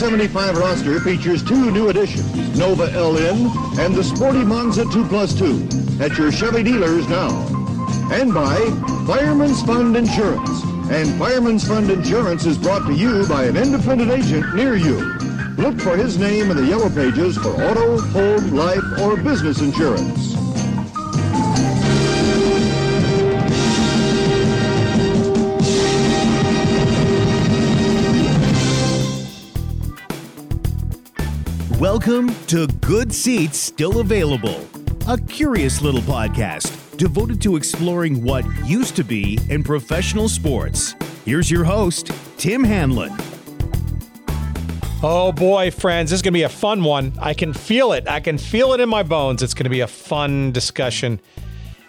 1975 roster features two new additions, Nova LN and the sporty Monza 2 Plus 2, at your Chevy dealers now. And by Fireman's Fund Insurance. And Fireman's Fund Insurance is brought to you by an independent agent near you. Look for his name in the yellow pages for auto, home, life, or business insurance. Welcome to Good Seats Still Available, a curious little podcast devoted to exploring what used to be in professional sports. Here's your host, Tim Hanlon. Oh boy, friends, this is going to be a fun one. I can feel it. I can feel it in my bones. It's going to be a fun discussion.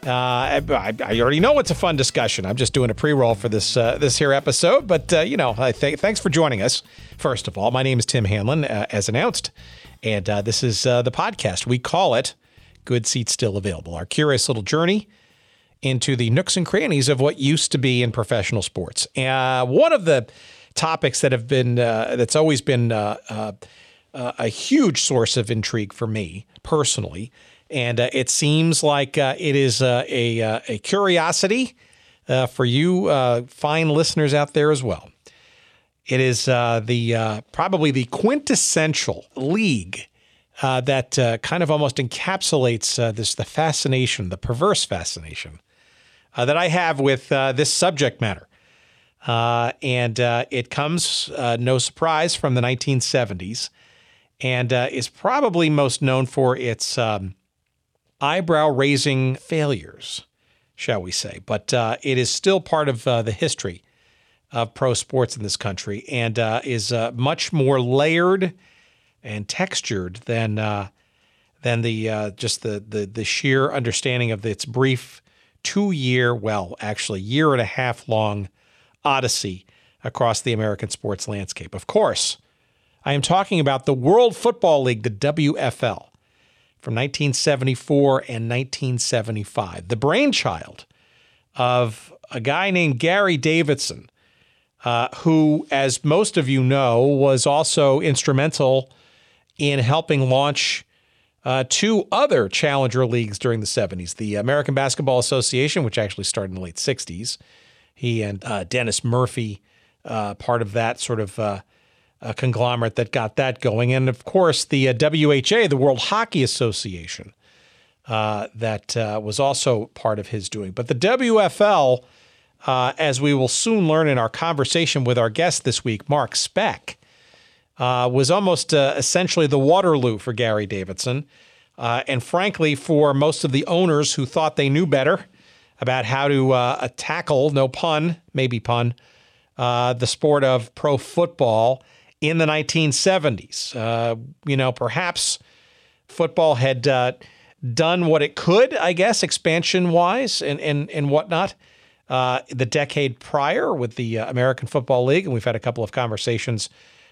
Uh, I, I already know it's a fun discussion. I'm just doing a pre-roll for this uh, this here episode, but uh, you know, I th- thanks for joining us. First of all, my name is Tim Hanlon, uh, as announced, and uh, this is uh, the podcast. We call it "Good Seats Still Available." Our curious little journey into the nooks and crannies of what used to be in professional sports. One of the topics that have been that's always been a huge source of intrigue for me personally, and uh, it seems like uh, it is uh, a uh, a curiosity uh, for you uh, fine listeners out there as well. It is the probably the quintessential league that kind of almost encapsulates this the fascination, the perverse fascination that I have with this subject matter. And it comes, no surprise, from the 1970s and uh, is probably most known for its um, eyebrow raising failures, shall we say. But uh, it is still part of uh, the history of pro sports in this country and uh, is uh, much more layered and textured than uh, than the uh, just the, the the sheer understanding of its brief two year, well, actually year and a half long odyssey across the American sports landscape. Of course, I am talking about the World Football League, the WFL, from 1974 and 1975, the brainchild of a guy named Gary Davidson, uh, who, as most of you know, was also instrumental in helping launch uh, two other challenger leagues during the 70s the American Basketball Association, which actually started in the late 60s. He and uh, Dennis Murphy, uh, part of that sort of uh, conglomerate that got that going. And of course, the uh, WHA, the World Hockey Association, uh, that uh, was also part of his doing. But the WFL, uh, as we will soon learn in our conversation with our guest this week, Mark Speck, uh, was almost essentially the Waterloo for Gary Davidson. And frankly, for most of the owners who thought they knew better about how to tackle, no pun, maybe pun, the sport of pro football in the 1970s. Uh, you know, perhaps football had uh, done what it could, I guess, expansion wise and, and, and whatnot. Uh, the decade prior with the uh, American Football League, and we've had a couple of conversations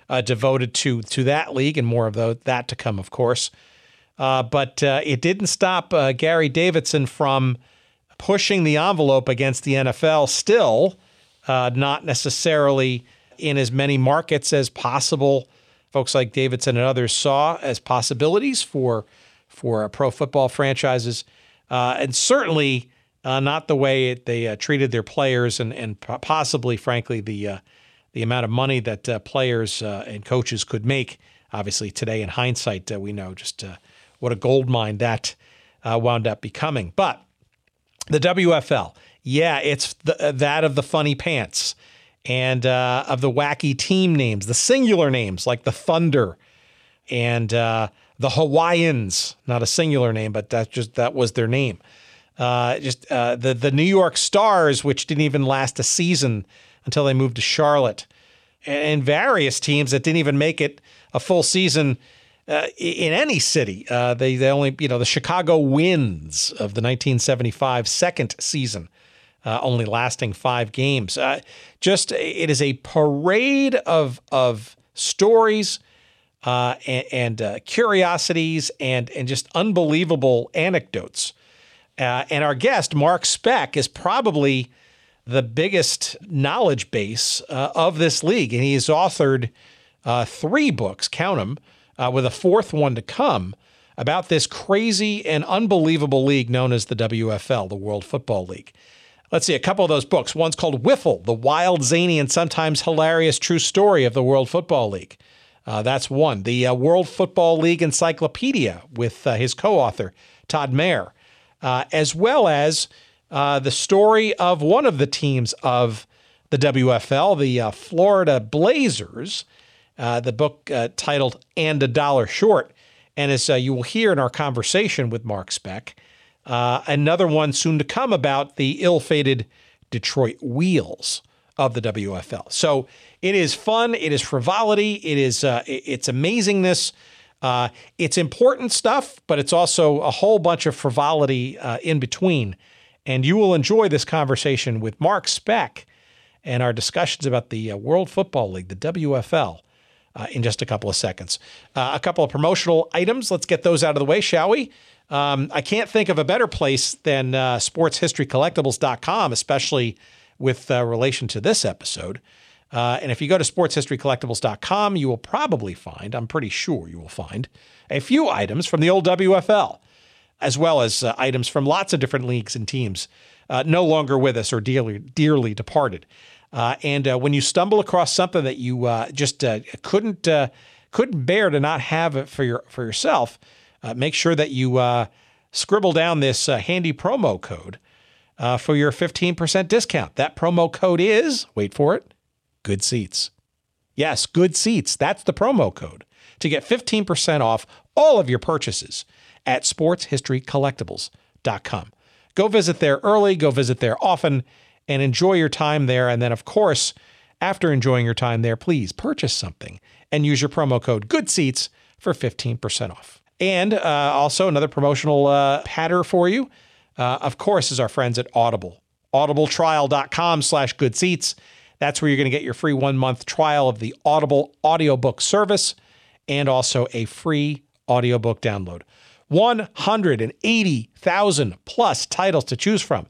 uh, devoted to to that league, and more of the, that to come, of course. Uh, but it didn't stop Gary Davidson from pushing the envelope against the NFL. Still, not necessarily in as many markets as possible. Folks like Davidson and others saw as possibilities for for uh, pro football franchises, uh, and certainly uh, not the way it, they treated their players, and and possibly, frankly, the the amount of money that uh, players uh, and coaches could make. Obviously, today in hindsight, uh, we know just what a gold mine that wound up becoming. But the WFL, yeah, it's the, that of the funny pants. And uh, of the wacky team names, the singular names like the Thunder and uh, the Hawaiians, not a singular name, but that just that was their name. Uh, just uh, the the New York Stars, which didn't even last a season until they moved to Charlotte, and, and various teams that didn't even make it a full season uh, in any city. Uh, they they only you know the Chicago Winds of the 1975 second season. Uh, only lasting five games. Uh, just it is a parade of of stories, uh, and, and uh, curiosities and and just unbelievable anecdotes. Uh, and our guest Mark Speck is probably the biggest knowledge base uh, of this league, and he's authored uh, three books, count them, with a fourth one to come about this crazy and unbelievable league known as the WFL, the World Football League. Let's see, a couple of those books. One's called Wiffle, the wild, zany, and sometimes hilarious true story of the World Football League. Uh, that's one. The uh, World Football League Encyclopedia with uh, his co author, Todd Maher, uh, as well as uh, the story of one of the teams of the WFL, the uh, Florida Blazers, the book titled And a Dollar Short. And as you will hear in our conversation with Mark Speck, another one soon to come about the ill fated Detroit Wheels of the WFL. So it is fun. It is frivolity. It is uh, it's amazingness. Uh, it's important stuff, but it's also a whole bunch of frivolity uh, in between. And you will enjoy this conversation with Mark Speck and our discussions about the uh, World Football League, the WFL, uh, in just a couple of seconds. Uh, a couple of promotional items. Let's get those out of the way, shall we? Um, I can't think of a better place than sportshistorycollectibles.com, especially with relation to this episode. Uh, and if you go to sportshistorycollectibles.com, you will probably find, I'm pretty sure you will find, a few items from the old WFL, as well as uh, items from lots of different leagues and teams uh, no longer with us or dearly, dearly departed. Uh, and uh, when you stumble across something that you uh, just couldn't couldn't bear to not have it for your for yourself, Uh, make sure that you uh, scribble down this uh, handy promo code for your 15% discount. That promo code is wait for it good seats. Yes, good seats. That's the promo code to get 15% off all of your purchases at sportshistorycollectibles.com. Go visit there early, go visit there often, and enjoy your time there. And then, of course, after enjoying your time there, please purchase something and use your promo code Good Seats for 15% off. And uh, also, another promotional uh, patter for you, uh, of course, is our friends at Audible. Audibletrial.com slash good seats. That's where you're going to get your free one month trial of the Audible audiobook service and also a free audiobook download. 180,000 plus titles to choose from.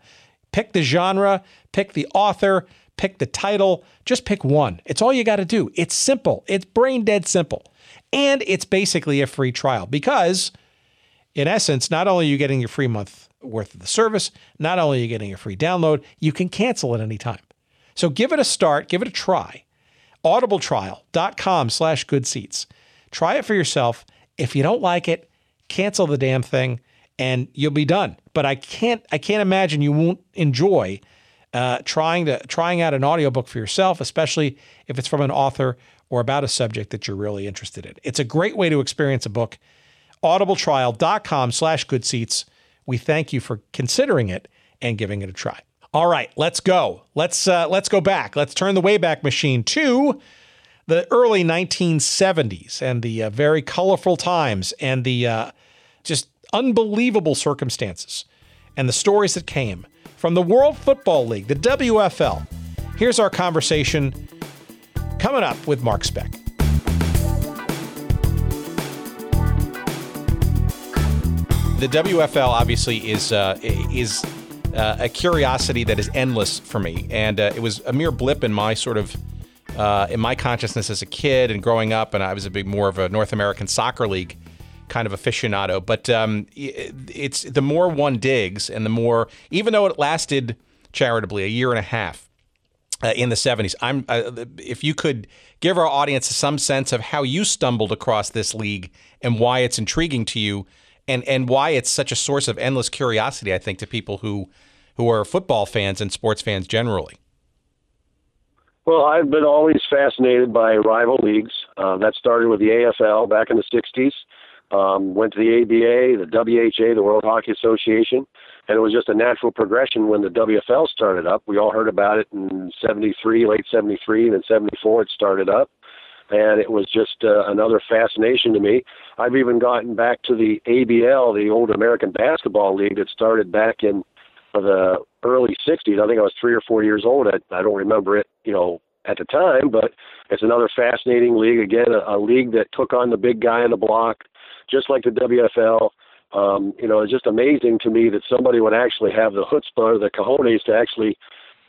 Pick the genre, pick the author, pick the title, just pick one. It's all you got to do. It's simple, it's brain dead simple. And it's basically a free trial because, in essence, not only are you getting your free month worth of the service, not only are you getting a free download, you can cancel at any time. So give it a start, give it a try. Audibletrial.com slash good seats. Try it for yourself. If you don't like it, cancel the damn thing and you'll be done. But I can't I can't imagine you won't enjoy uh, trying to trying out an audiobook for yourself, especially if it's from an author or about a subject that you're really interested in. It's a great way to experience a book. Audibletrial.com slash good seats. We thank you for considering it and giving it a try. All right, let's go. Let's uh, let's go back. Let's turn the Wayback Machine to the early 1970s and the uh, very colorful times and the uh, just unbelievable circumstances and the stories that came from the World Football League, the WFL. Here's our conversation coming up with Mark Speck. The WFL obviously is uh, is uh, a curiosity that is endless for me. And uh, it was a mere blip in my sort of uh, in my consciousness as a kid and growing up. And I was a big more of a North American soccer league kind of aficionado. But um, it's the more one digs, and the more, even though it lasted charitably a year and a half. Uh, in the 70s. I'm uh, if you could give our audience some sense of how you stumbled across this league and why it's intriguing to you and and why it's such a source of endless curiosity, I think, to people who who are football fans and sports fans generally. Well, I've been always fascinated by rival leagues. Uh, that started with the AFL back in the 60s. Um, went to the ABA, the WHA, the World Hockey Association, and it was just a natural progression when the WFL started up. We all heard about it in 73, late 73, and in 74 it started up. And it was just uh, another fascination to me. I've even gotten back to the ABL, the old American Basketball League that started back in the early 60s. I think I was three or four years old. I, I don't remember it, you know, at the time, but it's another fascinating league. Again, a, a league that took on the big guy in the block, just like the WFL. Um, you know, it's just amazing to me that somebody would actually have the chutzpah or the cojones to actually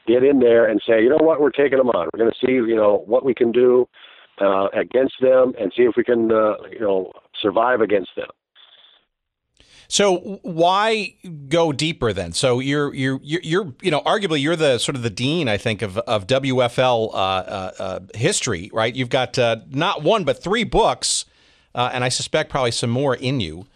get in there and say, you know what, we're taking them on. We're going to see, you know, what we can do uh, against them and see if we can, uh, you know, survive against them. So why go deeper then? So you're you're you're you know arguably you're the sort of the dean I think of of WFL uh, uh, uh, history, right? You've got uh, not one but three books, uh, and I suspect probably some more in you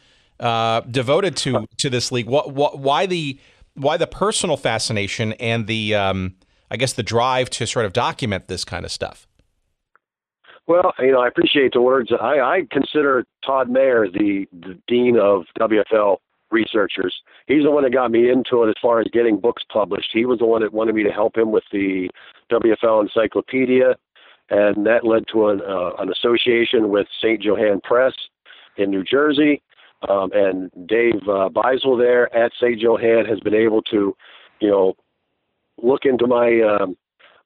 uh, devoted to to this league. What, what why the why the personal fascination and the um, I guess the drive to sort of document this kind of stuff? Well, you know, I appreciate the words. I, I consider Todd Maher the, the dean of WFL researchers. He's the one that got me into it as far as getting books published. He was the one that wanted me to help him with the WFL encyclopedia, and that led to an, uh, an association with St. Johann Press in New Jersey. Um, and Dave uh, Biesel there at St. Johann has been able to, you know, look into my um,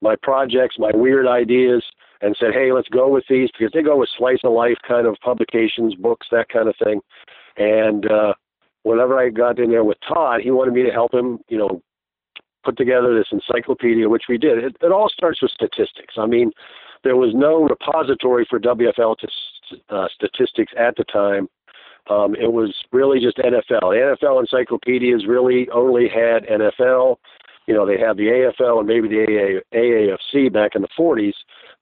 my projects, my weird ideas, and said, hey, let's go with these because they go with slice of life kind of publications, books, that kind of thing. And uh, whenever I got in there with Todd, he wanted me to help him, you know, put together this encyclopedia, which we did. It, it all starts with statistics. I mean, there was no repository for WFL to, uh, statistics at the time. Um, it was really just NFL. The NFL encyclopedias really only had NFL. You know, they had the AFL and maybe the AA, AAFC back in the 40s,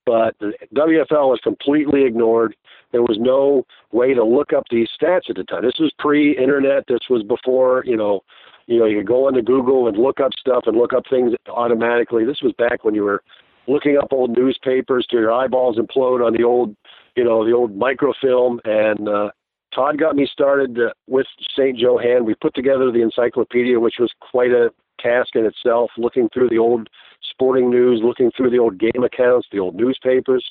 but the WFL was completely ignored. There was no way to look up these stats at the time. This was pre-internet. This was before, you know, you know, you could go into Google and look up stuff and look up things automatically. This was back when you were looking up old newspapers till your eyeballs implode on the old, you know, the old microfilm. And uh, Todd got me started uh, with St. Johann. We put together the encyclopedia, which was quite a task in itself, looking through the old sporting news, looking through the old game accounts, the old newspapers.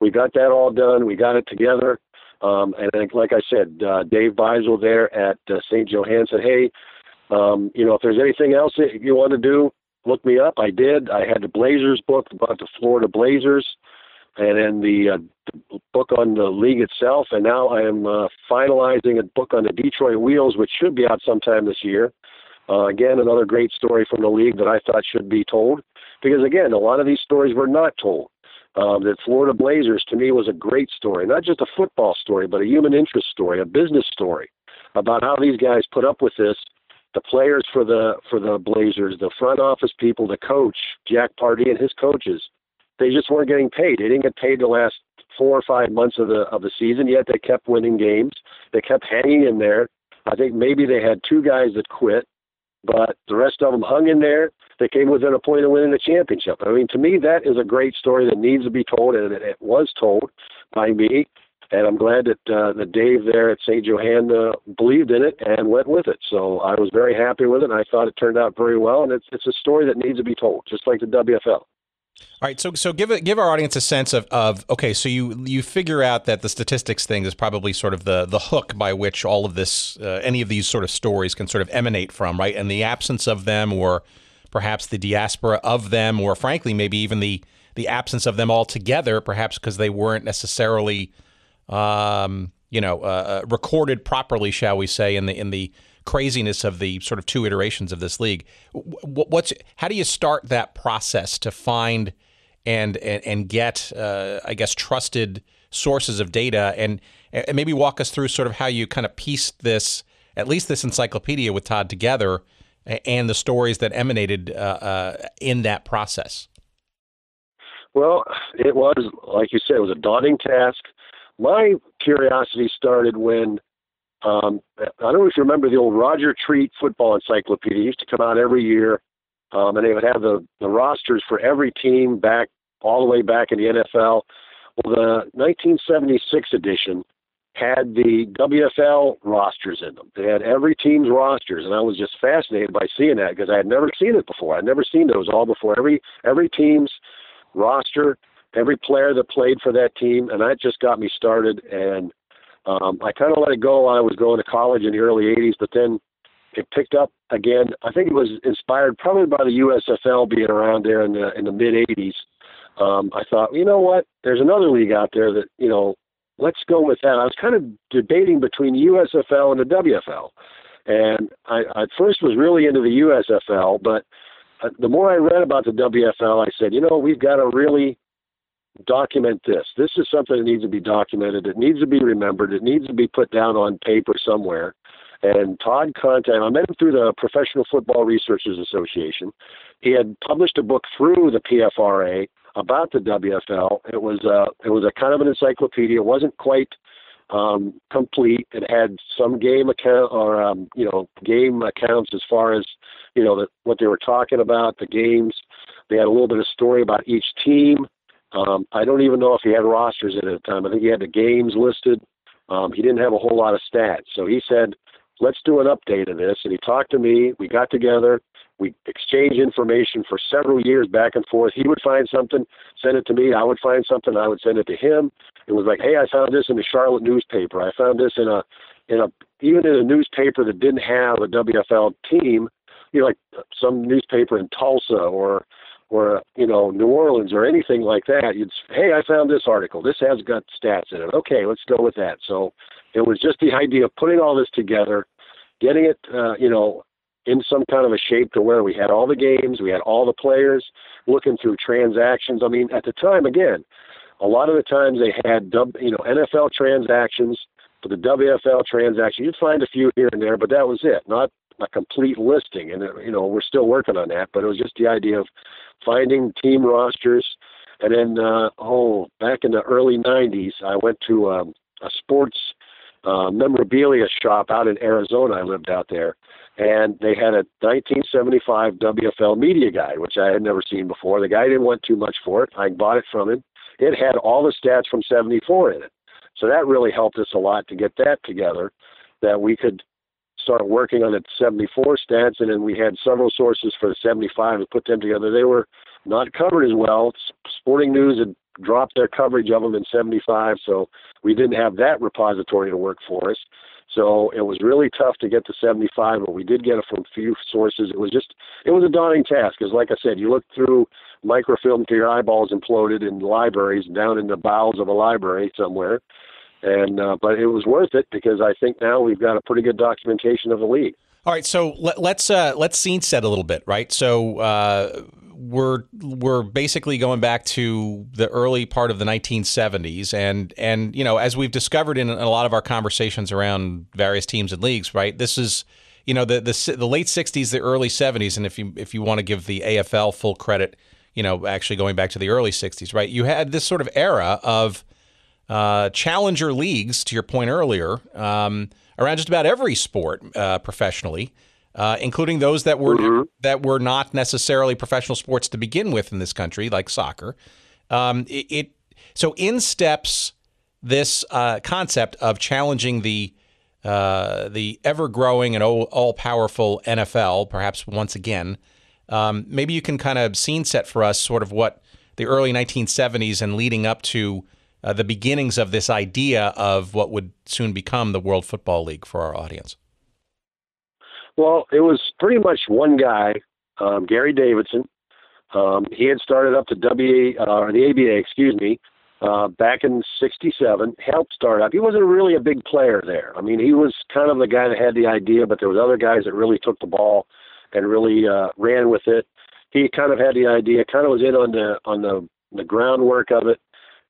We got that all done. We got it together. Um, and like I said, uh, Dave Biesel there at uh, St. Johann said, hey, um, you know, if there's anything else that you want to do, look me up. I did. I had the Blazers book about the Florida Blazers and then the, uh, the book on the league itself. And now I am uh, finalizing a book on the Detroit Wheels, which should be out sometime this year. Uh, again, another great story from the league that I thought should be told because again, a lot of these stories were not told. Um, the Florida Blazers to me was a great story, not just a football story, but a human interest story, a business story about how these guys put up with this. The players for the for the Blazers, the front office people, the coach Jack Pardee and his coaches, they just weren't getting paid. They didn't get paid the last four or five months of the of the season. Yet they kept winning games. They kept hanging in there. I think maybe they had two guys that quit, but the rest of them hung in there They came within a point of winning the championship. I mean, to me, that is a great story that needs to be told, and it was told by me. And I'm glad that uh, that Dave there at St. Johann uh, believed in it and went with it. So I was very happy with it. and I thought it turned out very well, and it's it's a story that needs to be told, just like the WFL. All right, so so give it give our audience a sense of, of okay, so you you figure out that the statistics thing is probably sort of the the hook by which all of this uh, any of these sort of stories can sort of emanate from, right? And the absence of them or perhaps the diaspora of them, or frankly, maybe even the the absence of them altogether, perhaps because they weren't necessarily, um, you know, uh, uh, recorded properly, shall we say, in the in the craziness of the sort of two iterations of this league. What's how do you start that process to find and and, and get, uh, I guess, trusted sources of data, and, and maybe walk us through sort of how you kind of pieced this, at least this encyclopedia with Todd together and the stories that emanated uh, uh, in that process? Well, it was, like you said, it was a daunting task. My curiosity started when um, I don't know if you remember the old Roger Treat football encyclopedia. It used to come out every year, um, and they would have the, the rosters for every team back all the way back in the NFL. Well, the 1976 edition had the WFL rosters in them. They had every team's rosters, and I was just fascinated by seeing that because I had never seen it before. I'd never seen those all before. Every every team's roster, every player that played for that team, and that just got me started. And um, I kind of let it go while I was going to college in the early '80s, but then it picked up again. I think it was inspired probably by the USFL being around there in the in the mid '80s. Um, I thought, you know what? There's another league out there that you know let's go with that. I was kind of debating between USFL and the WFL, and I, I first was really into the USFL, but uh, the more I read about the WFL, I said, you know, we've got to really document this. This is something that needs to be documented. It needs to be remembered. It needs to be put down on paper somewhere. And Todd contacted. I met him through the Professional Football Researchers Association. He had published a book through the PFRA about the WFL. It was a it was a kind of an encyclopedia. It wasn't quite um, complete. It had some game account or um, you know game accounts as far as you know the, what they were talking about, the games. They had a little bit of story about each team. Um, I don't even know if he had rosters at the time. I think he had the games listed. Um, he didn't have a whole lot of stats. So he said, let's do an update of this. And he talked to me. We got together. We exchanged information for several years back and forth. He would find something, send it to me. I would find something. I would send it to him. It was like, hey, I found this in the Charlotte newspaper. I found this in a, in a, even in a newspaper that didn't have a WFL team. You know, like some newspaper in Tulsa or, or you know, New Orleans or anything like that. You'd, hey, I found this article. This has got stats in it. Okay, let's go with that. So it was just the idea of putting all this together, getting it, uh, you know, in some kind of a shape to where we had all the games, we had all the players, looking through transactions. I mean, at the time, again, a lot of the times they had you know NFL transactions, but the WFL transaction you'd find a few here and there, but that was it. Not a complete listing, and you know we're still working on that. But it was just the idea of finding team rosters, and then uh, oh, back in the early '90s, I went to um, a sports uh, memorabilia shop out in Arizona. I lived out there, and they had a 1975 WFL media guide, which I had never seen before. The guy didn't want too much for it. I bought it from him. It had all the stats from 74 in it. So that really helped us a lot to get that together, that we could start working on the 74 stats, and then we had several sources for the 75 and put them together. They were not covered as well. Sporting News had dropped their coverage of them in 75, so we didn't have that repository to work for us. So it was really tough to get to 75, but we did get it from a few sources. It was just, it was a daunting task because, like I said, you look through microfilm to your eyeballs imploded in libraries down in the bowels of a library somewhere. And uh, but it was worth it because I think now we've got a pretty good documentation of the league. All right, so let, us let's, uh, let's scene set a little bit, right? So uh, we're we're basically going back to the early part of the 1970s, and and you know as we've discovered in a lot of our conversations around various teams and leagues, right? This is you know the the, the late 60s, the early 70s, and if you if you want to give the AFL full credit, you know actually going back to the early 60s, right? You had this sort of era of uh, challenger leagues, to your point earlier, um, around just about every sport uh, professionally uh, including those that were mm-hmm. that were not necessarily professional sports to begin with in this country, like soccer. Um, it, it, so in steps this uh, concept of challenging the uh, the ever growing and all powerful NFL, perhaps once again. Um, maybe you can kind of scene set for us sort of what the early 1970s and leading up to uh, the beginnings of this idea of what would soon become the World Football League for our audience. Well, it was pretty much one guy, um, Gary Davidson. Um, he had started up the WA uh, the ABA, excuse me, uh, back in '67. Helped start up. He wasn't really a big player there. I mean, he was kind of the guy that had the idea, but there was other guys that really took the ball and really uh, ran with it. He kind of had the idea, kind of was in on the on the the groundwork of it,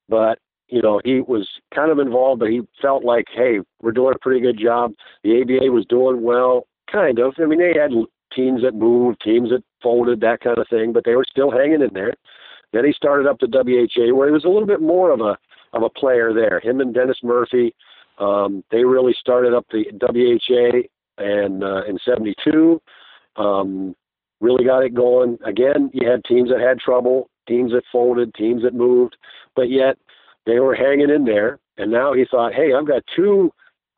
but you know, he was kind of involved, but he felt like, hey, we're doing a pretty good job. The ABA was doing well. Kind of. I mean, they had teams that moved, teams that folded, that kind of thing, but they were still hanging in there. Then he started up the WHA, where he was a little bit more of a of a player there. Him and Dennis Murphy, um, they really started up the WHA and uh, in '72. Um, really got it going. Again, you had teams that had trouble. teams that folded, teams that moved, but yet they were hanging in there. And now he thought, hey, I've got two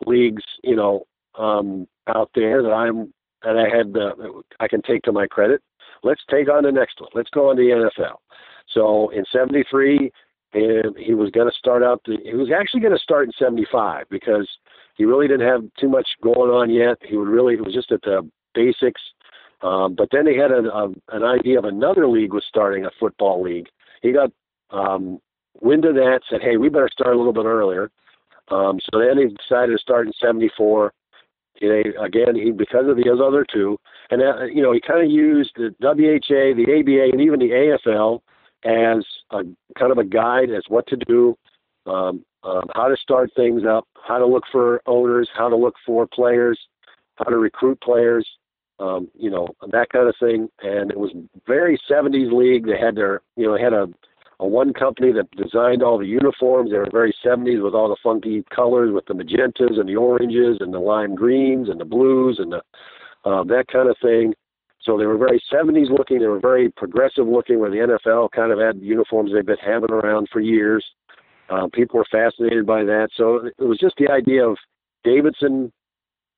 leagues, you know, um, out there that I'm that I had uh, I can take to my credit. Let's take on the next one. Let's go on the NFL. So in '73, and he was going to start out. The, he was actually going to start in '75 because he really didn't have too much going on yet. He would really it was just at the basics. Um, but then they had a, a, an idea of another league was starting a football league. He got um, wind of that, said, "Hey, we better start a little bit earlier." Um, so then he decided to start in '74. You know, again, he because of his other two, and uh, you know, he kind of used the WHA, the ABA, and even the AFL as a kind of a guide as what to do, um, um, how to start things up, how to look for owners, how to look for players, how to recruit players, um, you know, that kind of thing. And it was very 70s league. They had their, you know, had a, a one company that designed all the uniforms. They were very 70s with all the funky colors, with the magentas and the oranges and the lime greens and the blues and the uh, that kind of thing. So they were very 70s looking. They were very progressive looking, where the NFL kind of had uniforms they've been having around for years. Uh, people were fascinated by that. So it was just the idea of Davidson.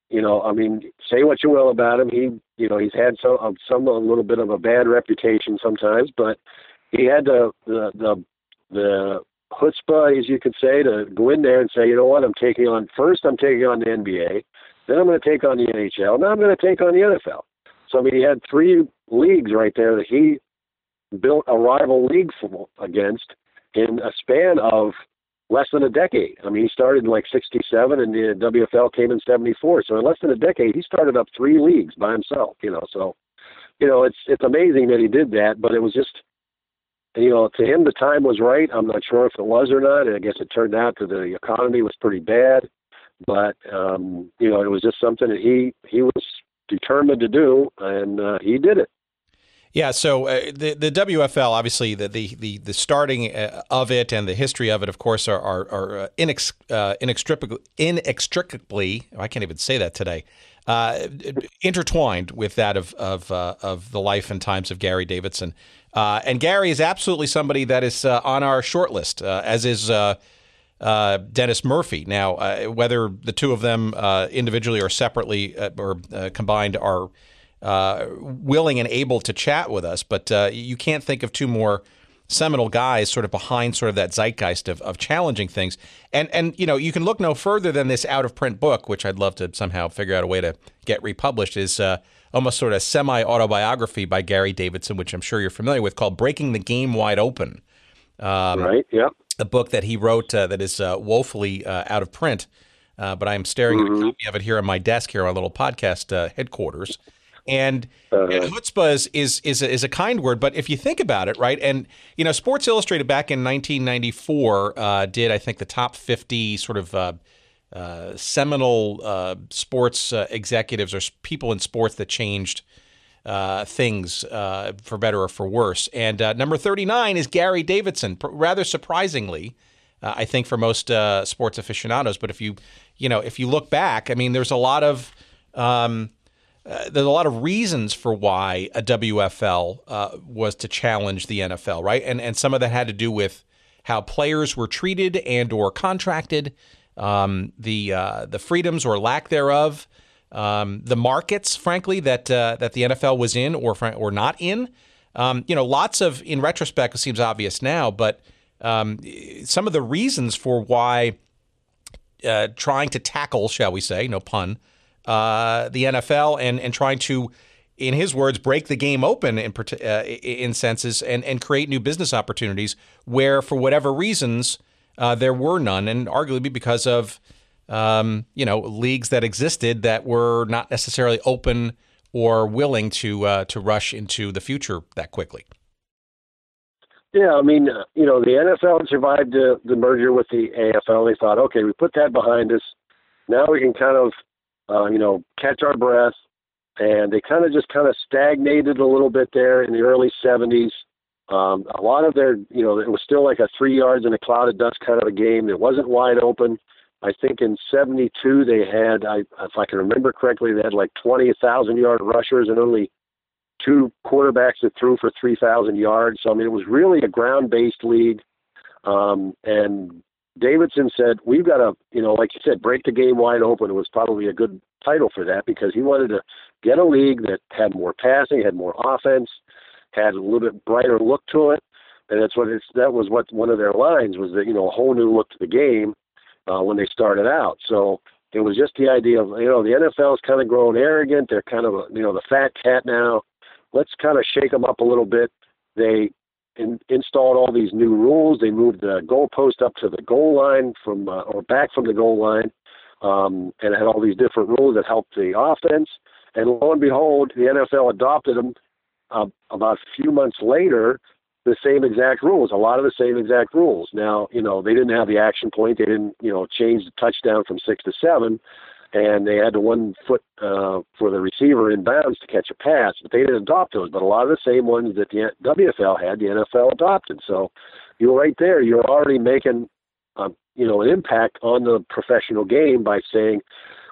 You know, I mean, say what you will about him. He, you know, he's had some, some a little bit of a bad reputation sometimes, but he had the the the, the chutzpah, as you could say, to go in there and say, you know what, I'm taking on first. I'm taking on the NBA. Then I'm going to take on the NHL. Now I'm going to take on the NFL. So I mean, he had three leagues right there that he built a rival league for, against in a span of less than a decade. I mean, he started in like '67, and the WFL came in '74. So in less than a decade, he started up three leagues by himself. You know, so you know, it's it's amazing that he did that. But it was just, you know, to him the time was right. I'm not sure if it was or not. I guess it turned out that the economy was pretty bad. But um, you know, it was just something that he he was determined to do, and uh, he did it. Yeah, so uh, the the WFL, obviously, the the the, starting uh, of it and the history of it, of course, are are, are uh, inex, uh, inextricably, inextricably. I can't even say that today. Uh, intertwined with that of of uh, of the life and times of Gary Davidson, uh, and Gary is absolutely somebody that is uh, on our short list, uh, as is. Dennis Murphy. Now, whether the two of them individually or separately or combined are uh, willing and able to chat with us. But uh, you can't think of two more seminal guys sort of behind sort of that zeitgeist of, of challenging things. And and you know you can look no further than this out of print book, which I'd love to somehow figure out a way to get republished. Is uh, almost sort of semi autobiography by Gary Davidson, which I'm sure you're familiar with, called "Breaking the Game Wide Open." Um, right. Yep. A book that he wrote uh, that is uh, woefully uh, out of print. but I am staring mm-hmm. at a mm-hmm. copy of it here on my desk here on little podcast headquarters. And uh, chutzpah is, is is a, is a kind word, but if you think about it, right? And you know, Sports Illustrated back in 1994 uh, did I think the top 50 sort of uh, uh seminal uh, sports uh, executives or people in sports that changed things for better or for worse. And number 39 is Gary Davidson, rather surprisingly. I think for most sports aficionados, but if you, you know, if you look back, I mean, there's a lot of um, uh, there's a lot of reasons for why a WFL uh, was to challenge the NFL, right? And and some of that had to do with how players were treated and or contracted, um, the uh, the freedoms or lack thereof, um, the markets, frankly, that uh, that the NFL was in or or not in. Um, you know, lots of in retrospect, it seems obvious now, but um, some of the reasons for why uh, trying to tackle, shall we say, no pun uh, the NFL and and trying to, in his words, break the game open in uh, in senses and and create new business opportunities where for whatever reasons uh, there were none, and arguably because of um, you know leagues that existed that were not necessarily open or willing to uh, to rush into the future that quickly. Yeah, I mean, uh, you know, the NFL survived the, the merger with the AFL. They thought, okay, we put that behind us. Now we can kind of uh, you know, catch our breath. And they kind of just kind of stagnated a little bit there in the early 70s. Um, a lot of their, you know, it was still like a three yards in a cloud of dust kind of a game. It wasn't wide open. I think in '72 they had, I, if I can remember correctly, they had like 20,000 yard rushers and only two quarterbacks that threw for 3,000 yards. So I mean, it was really a ground-based league. Um, and Davidson said, "We've got to, you know, like you said, break the game wide open." It was probably a good title for that because he wanted to get a league that had more passing, had more offense, had a little bit brighter look to it, and that's what it's. That was what one of their lines was that you know a whole new look to the game uh, when they started out. So it was just the idea of you know the NFL's kind of grown arrogant. They're kind of you know the fat cat now. Let's kind of shake them up a little bit. They in, installed all these new rules. They moved the goalpost up to the goal line from uh, or back from the goal line, um, and had all these different rules that helped the offense. And lo and behold, the NFL adopted them uh, about a few months later. The same exact rules, a lot of the same exact rules. Now, you know, they didn't have the action point. They didn't, you know, change the touchdown from six to seven and they had the one foot uh, for the receiver in bounds to catch a pass, but they didn't adopt those. But a lot of the same ones that the WFL had, the NFL adopted. So you're right there. You're already making, uh, you know, an impact on the professional game by saying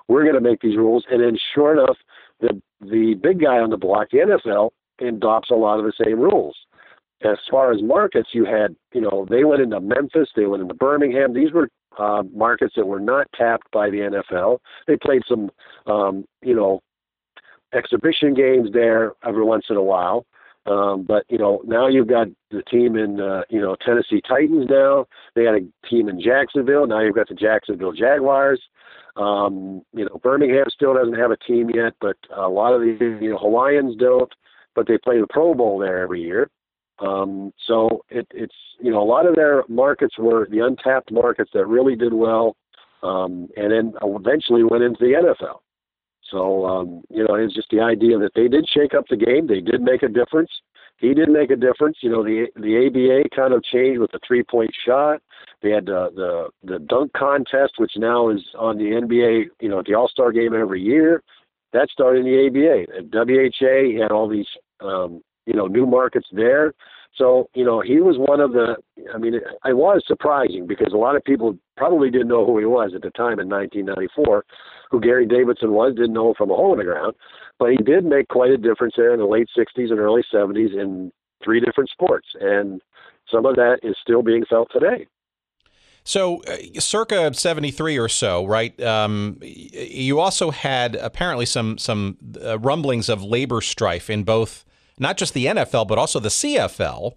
we're going to make these rules, and then sure enough, the the big guy on the block, the NFL, adopts a lot of the same rules. As far as markets, you had, you know, they went into Memphis, they went into Birmingham. These were uh, markets that were not tapped by the NFL. They played some, um, you know, exhibition games there every once in a while. Um, but you know, now you've got the team in uh, you know Tennessee Titans. Now they had a team in Jacksonville. Now you've got the Jacksonville Jaguars. Um, you know, Birmingham still doesn't have a team yet, but a lot of the you know Hawaiians don't. But they play the Pro Bowl there every year. Um, so it, it's you know a lot of their markets were the untapped markets that really did well, um, and then eventually went into the NFL. So um, you know it's just the idea that they did shake up the game. They did make a difference. He did make a difference. You know the the ABA kind of changed with the three point shot. They had the the the dunk contest, which now is on the NBA. You know the All Star game every year. That started in the ABA. At WHA, had all these um, you know, new markets there. So, you know, he was one of the, I mean, it, it was surprising because a lot of people probably didn't know who he was at the time in 1994, who Gary Davidson was, didn't know from a hole in the ground. But he did make quite a difference there in the late 60s and early 70s in three different sports. And some of that is still being felt today. So, uh, circa '73 or so, right? Um, you also had apparently some some uh, rumblings of labor strife in both not just the NFL, but also the CFL.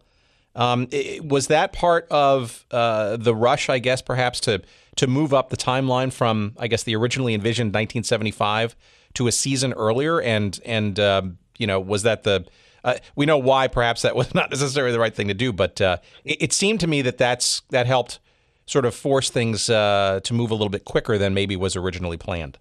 Um, it, was that part of uh, the rush, I guess, perhaps to to move up the timeline from, I guess, the originally envisioned 1975 to a season earlier? And and um, you know, was that the uh, we know why perhaps that was not necessarily the right thing to do, but uh, it, it, seemed to me that that's that helped sort of force things uh, to move a little bit quicker than maybe was originally planned.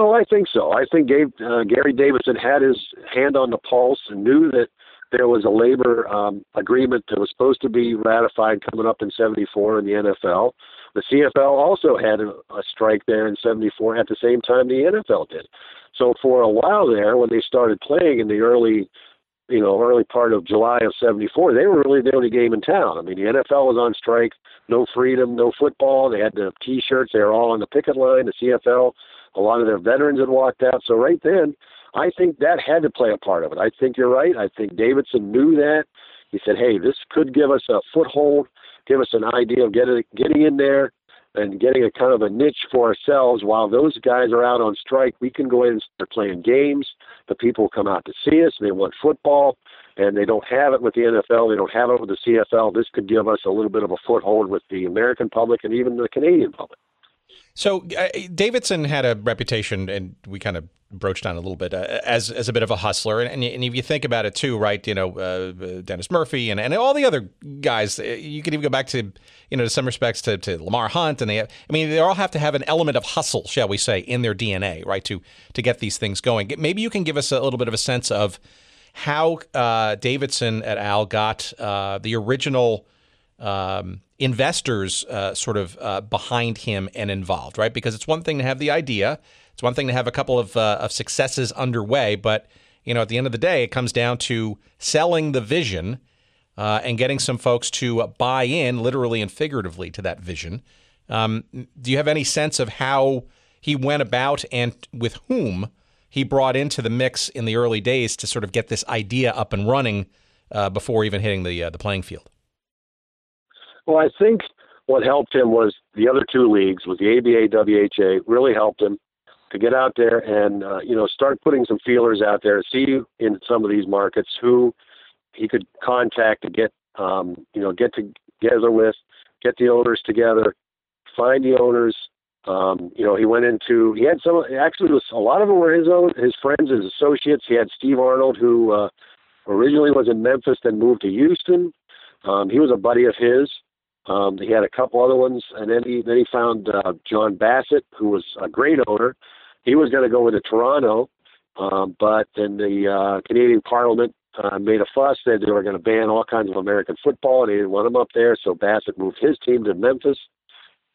Oh, I think so. I think Gabe, uh, Gary Davidson had his hand on the pulse and knew that there was a labor um, agreement that was supposed to be ratified coming up in 74 in the NFL. The CFL also had a, a strike there in 74 at the same time the NFL did. So for a while there, when they started playing in the early, you know, early part of July of 74, they were really the only game in town. I mean, the NFL was on strike, no freedom, no football. They had the T-shirts. They were all on the picket line. The CFL a lot of their veterans had walked out. So right then, I think that had to play a part of it. I think you're right. I think Davidson knew that. He said, "Hey, this could give us a foothold, give us an idea of getting getting in there and getting a kind of a niche for ourselves. While those guys are out on strike, we can go in and start playing games. The people come out to see us. They want football, and they don't have it with the NFL. They don't have it with the CFL. This could give us a little bit of a foothold with the American public and even the Canadian public." So uh, Davidson had a reputation, and we kind of broached on a little bit uh, as as a bit of a hustler. And, and, if you think about it too, right? You know, uh, Dennis Murphy and, and all the other guys. Uh, you could even go back to you know, to some respects to, to Lamar Hunt, and they. I mean, they all have to have an element of hustle, shall we say, in their DNA, right? To to get these things going. Maybe you can give us a little bit of a sense of how uh, Davidson et al. got uh, the original. Um, investors uh, sort of uh, behind him and involved, right? Because it's one thing to have the idea, it's one thing to have a couple of, uh, of successes underway, but you know, at the end of the day, it comes down to selling the vision uh, and getting some folks to buy in, literally and figuratively, to that vision. Um, do you have any sense of how he went about and with whom he brought into the mix in the early days to sort of get this idea up and running uh, before even hitting the uh, the playing field? Well, I think what helped him was the other two leagues, was the ABA, WHA, really helped him to get out there and uh, you know start putting some feelers out there, see in some of these markets who he could contact to get um, you know get together with, get the owners together, find the owners. Um, you know, he went into he had some actually was a lot of them were his own his friends, his associates. He had Steve Arnold who uh, originally was in Memphis, then moved to Houston. Um, he was a buddy of his. Um, he had a couple other ones, and then he then he found uh, John Bassett, who was a great owner. He was going to go into Toronto, um, but then the uh, Canadian Parliament uh, made a fuss. Said they were going to ban all kinds of American football, and they didn't want him up there. So Bassett moved his team to Memphis.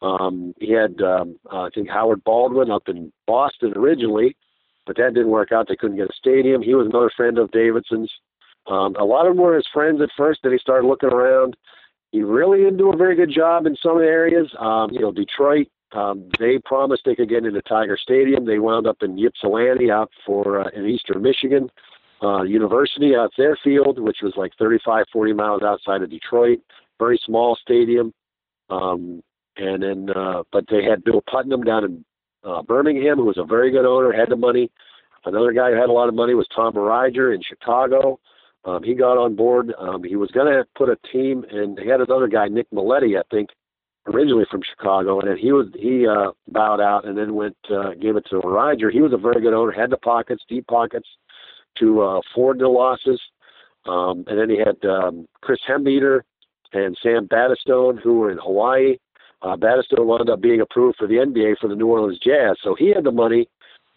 Um, he had, um, uh, I think, Howard Baldwin up in Boston originally, but that didn't work out. They couldn't get a stadium. He was another friend of Davidson's. Um, a lot of them were his friends at first. Then he started looking around he really didn't do a very good job in some areas. Um, you know, Detroit, um, they promised they could get into Tiger Stadium. They wound up in Ypsilanti out for uh, in eastern Michigan. Uh, University out their field, which was like 35, 40 miles outside of Detroit. Very small stadium. Um, and then, uh, but they had Bill Putnam down in uh, Birmingham, who was a very good owner, had the money. Another guy who had a lot of money was Tom Bariger in Chicago. Um, he got on board. Um, he was going to put a team, and he had another guy, Nick Maletti, I think, originally from Chicago, and he was he uh, bowed out and then went uh, gave it to Ryder. He was a very good owner, had the pockets, deep pockets, to uh, afford the losses. Um, and then he had um, Chris Hemmeter and Sam Battistone, who were in Hawaii. Uh, Battistone wound up being approved for the NBA for the New Orleans Jazz, so he had the money,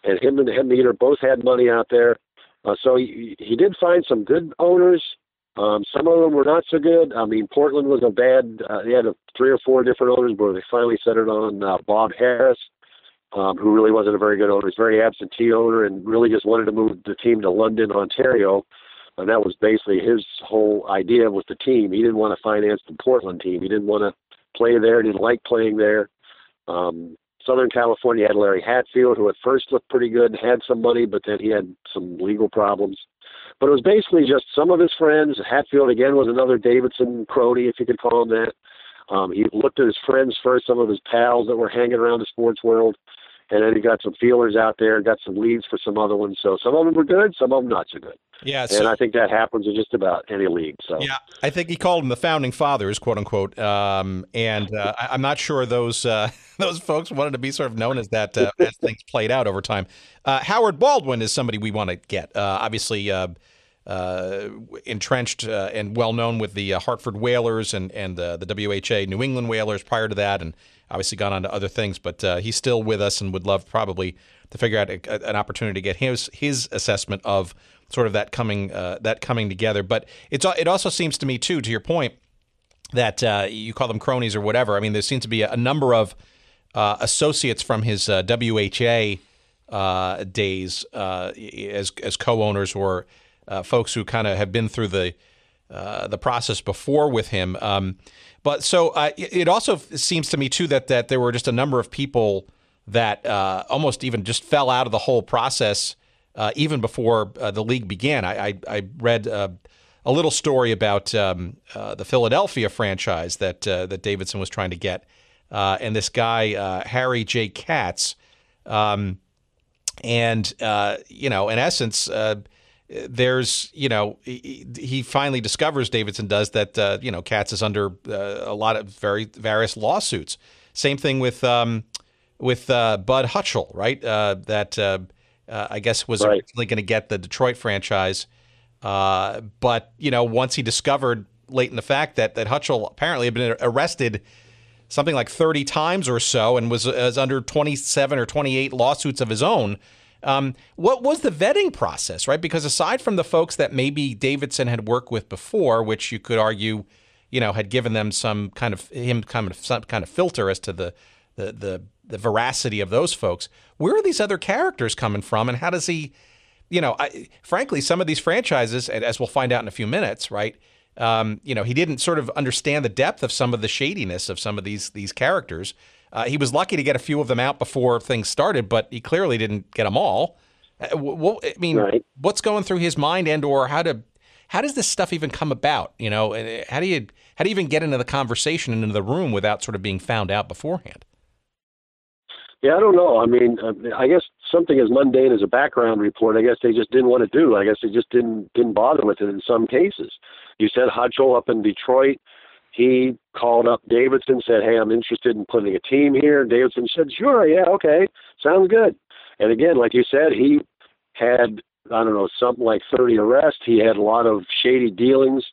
and him and Hemmeter both had money out there. Uh, so he, he did find some good owners. Um, some of them were not so good. I mean, Portland was a bad. Uh, they had a, three or four different owners, but they finally settled on uh, Bob Harris, um, who really wasn't a very good owner. He's a very absentee owner, and really just wanted to move the team to London, Ontario, and that was basically his whole idea with the team. He didn't want to finance the Portland team. He didn't want to play there. He didn't like playing there. Um, Southern California had Larry Hatfield, who at first looked pretty good had some money, but then he had some legal problems. But it was basically just some of his friends. Hatfield again was another Davidson crony, if you could call him that. Um, he looked at his friends first, some of his pals that were hanging around the sports world, and then he got some feelers out there, and got some leads for some other ones. So some of them were good, some of them not so good. Yeah, so, and I think that happens in just about any league. So yeah, I think he called them the founding fathers, quote unquote. Um, and uh, I, am not sure those uh, those folks wanted to be sort of known as that uh, as things played out over time. Uh, Howard Baldwin is somebody we want to get. Uh, obviously. Uh, entrenched and well known with the Hartford Whalers and and the WHA New England Whalers prior to that, and obviously gone on to other things. But he's still with us and would love probably to figure out a, an opportunity to get his his assessment of sort of that coming uh, that coming together. But it's it also seems to me too, to your point, that uh, you call them cronies or whatever. I mean, there seems to be a, a number of uh, associates from his WHA uh, uh, days uh, as as co-owners or folks who kind of have been through the the process before with him. Um, but so it also seems to me too that that there were just a number of people that almost even just fell out of the whole process uh, even before uh, the league began. I, I, I read uh, a little story about um, uh, the Philadelphia franchise that uh, that Davidson was trying to get, and this guy Harry J. Katz, um, and you know, in essence there's you know he, finally discovers Davidson does that uh, you know Katz is under uh, a lot of very various lawsuits. Same thing with um, with uh, Bud Hutchell, right? that uh, I guess was right. originally going to get the Detroit franchise. Uh, but you know, once he discovered late in the fact that that Hutchell apparently had been arrested something like 30 times or so and was, was under 27 or 28 lawsuits of his own. Um, what was the vetting process, right? Because aside from the folks that maybe Davidson had worked with before, which you could argue, you know, had given them some kind of him kind of some kind of filter as to the the the the veracity of those folks. Where are these other characters coming from, and how does he? You know, I, frankly, some of these franchises, as we'll find out in a few minutes, right? Um, you know, he didn't sort of understand the depth of some of the shadiness of some of these these characters. Uh, he was lucky to get a few of them out before things started, but he clearly didn't get them all. Uh, what, I mean, right. what's going through his mind, and or how to how does this stuff even come about? You know, how do you how do you even get into the conversation and into the room without sort of being found out beforehand? Yeah, I don't know. I mean, uh, I guess something as mundane as a background report. I guess they just didn't want to do. I guess they just didn't didn't bother with it in some cases. You said Hutchell up in Detroit. He called up Davidson, said, "Hey, I'm interested in putting a team here." Davidson said, "Sure, yeah, okay, sounds good." And again, like you said, he had I don't know something like 30 arrests. He had a lot of shady dealings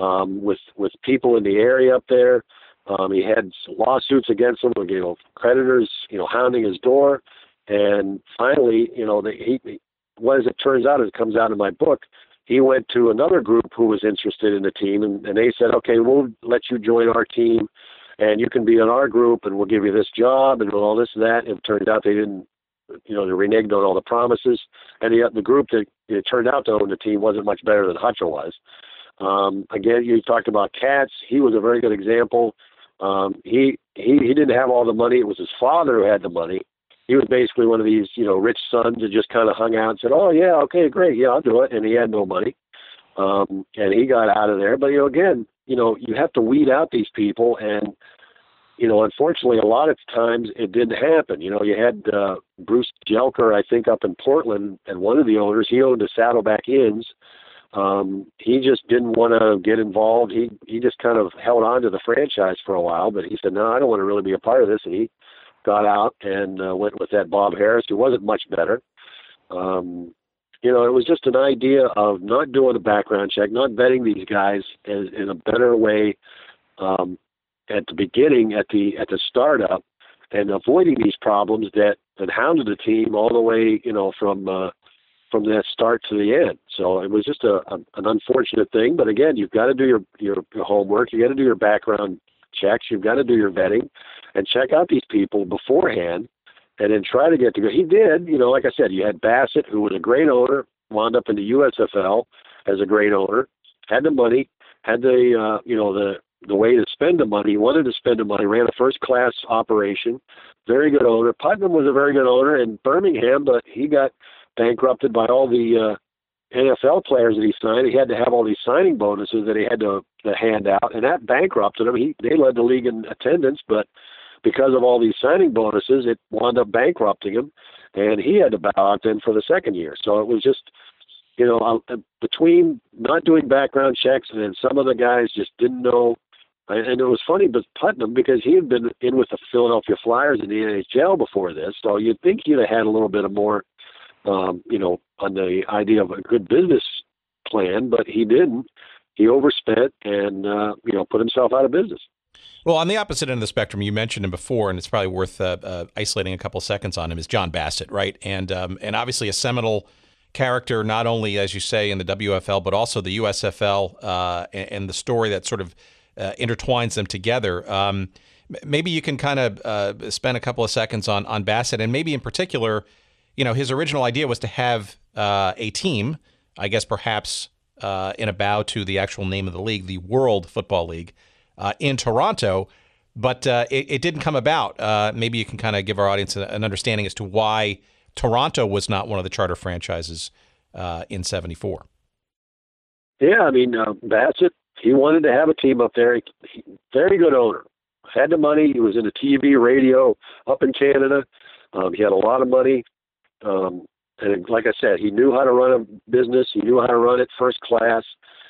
um, with with people in the area up there. Um, he had lawsuits against him, you know, creditors, you know, hounding his door, and finally, you know, the, he, what as it turns out, it comes out in my book, he went to another group who was interested in the team, and, and they said, okay, we'll let you join our team, and you can be in our group, and we'll give you this job and all this and that. And it turned out they didn't, you know, they reneged on all the promises, and the the group that it turned out to own the team wasn't much better than Hutchell was. Um, again, you talked about Katz. He was a very good example. Um, he he he didn't have all the money. It was his father who had the money. He was basically one of these you know rich sons that just kind of hung out and said, "Oh yeah, okay, great, yeah, I'll do it," and he had no money. Um, and he got out of there. But you know, again, you know, you have to weed out these people, and you know, unfortunately, a lot of times it didn't happen. You know, you had uh, Bruce Jelker, I think, up in Portland, and one of the owners, he owned the Saddleback Inns, um, he just didn't want to get involved. He he just kind of held on to the franchise for a while, but he said, "No, I don't want to really be a part of this." And he got out and uh, went with that Bob Harris, who wasn't much better. Um, you know, it was just an idea of not doing a background check, not vetting these guys in, in a better way um, at the beginning, at the at the startup, and avoiding these problems that that hounded the team all the way, you know, from uh, from that start to the end. So it was just a, a an unfortunate thing. But again, you've got to do your, your your homework. You got to do your background checks. You've got to do your vetting, and check out these people beforehand, and then try to get to go. He did. You know, like I said, you had Bassett, who was a great owner, wound up in the USFL as a great owner, had the money, had the uh, you know the the way to spend the money. Wanted to spend the money. Ran a first class operation. Very good owner. Putnam was a very good owner in Birmingham, but he got bankrupted by all the uh, NFL players that he signed. He had to have all these signing bonuses that he had to, to hand out, and that bankrupted him. He they led the league in attendance, but because of all these signing bonuses, it wound up bankrupting him, and he had to bow out then for the second year. So it was just, you know, uh, between not doing background checks and then some of the guys just didn't know. And it was funny, but Putnam because he had been in with the Philadelphia Flyers in the NHL before this, so you'd think he'd have had a little bit of more um, you know, on the idea of a good business plan, but he didn't. He overspent and uh, you know put himself out of business. Well, on the opposite end of the spectrum, you mentioned him before, and it's probably worth uh, uh, isolating a couple seconds on him. Is John Bassett, right? And um, and obviously a seminal character, not only as you say in the WFL, but also the USFL, uh, and, and, the story that sort of uh, intertwines them together. Um, maybe you can kind of uh, spend a couple of seconds on on Bassett, and maybe in particular you know, his original idea was to have uh, a team, I guess perhaps uh, in a bow to the actual name of the league, the World Football League, uh, in Toronto. But uh, it, it, didn't come about. Uh, maybe you can kind of give our audience an understanding as to why Toronto was not one of the charter franchises uh, in '74. Yeah, I mean Bassett, he wanted to have a team up there. He, very good owner, had the money. He was in the TV, radio up in Canada. Um, he had a lot of money. Um, and like I said, he knew how to run a business. He knew how to run it first class.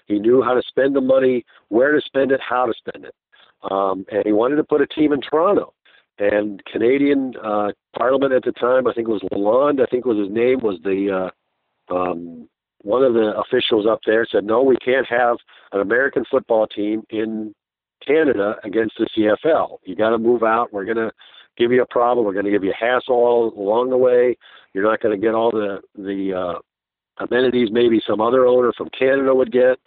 He knew how to spend the money, where to spend it, how to spend it. Um, and he wanted to put a team in Toronto. And Canadian uh, Parliament at the time, I think it was Lalonde, I think was his name, was the uh, um, one of the officials up there said, no, we can't have an American football team in Canada against the CFL. You got to move out. We're going to give you a problem. We're going to give you a hassle along the way. You're not going to get all the the uh, amenities maybe some other owner from Canada would get.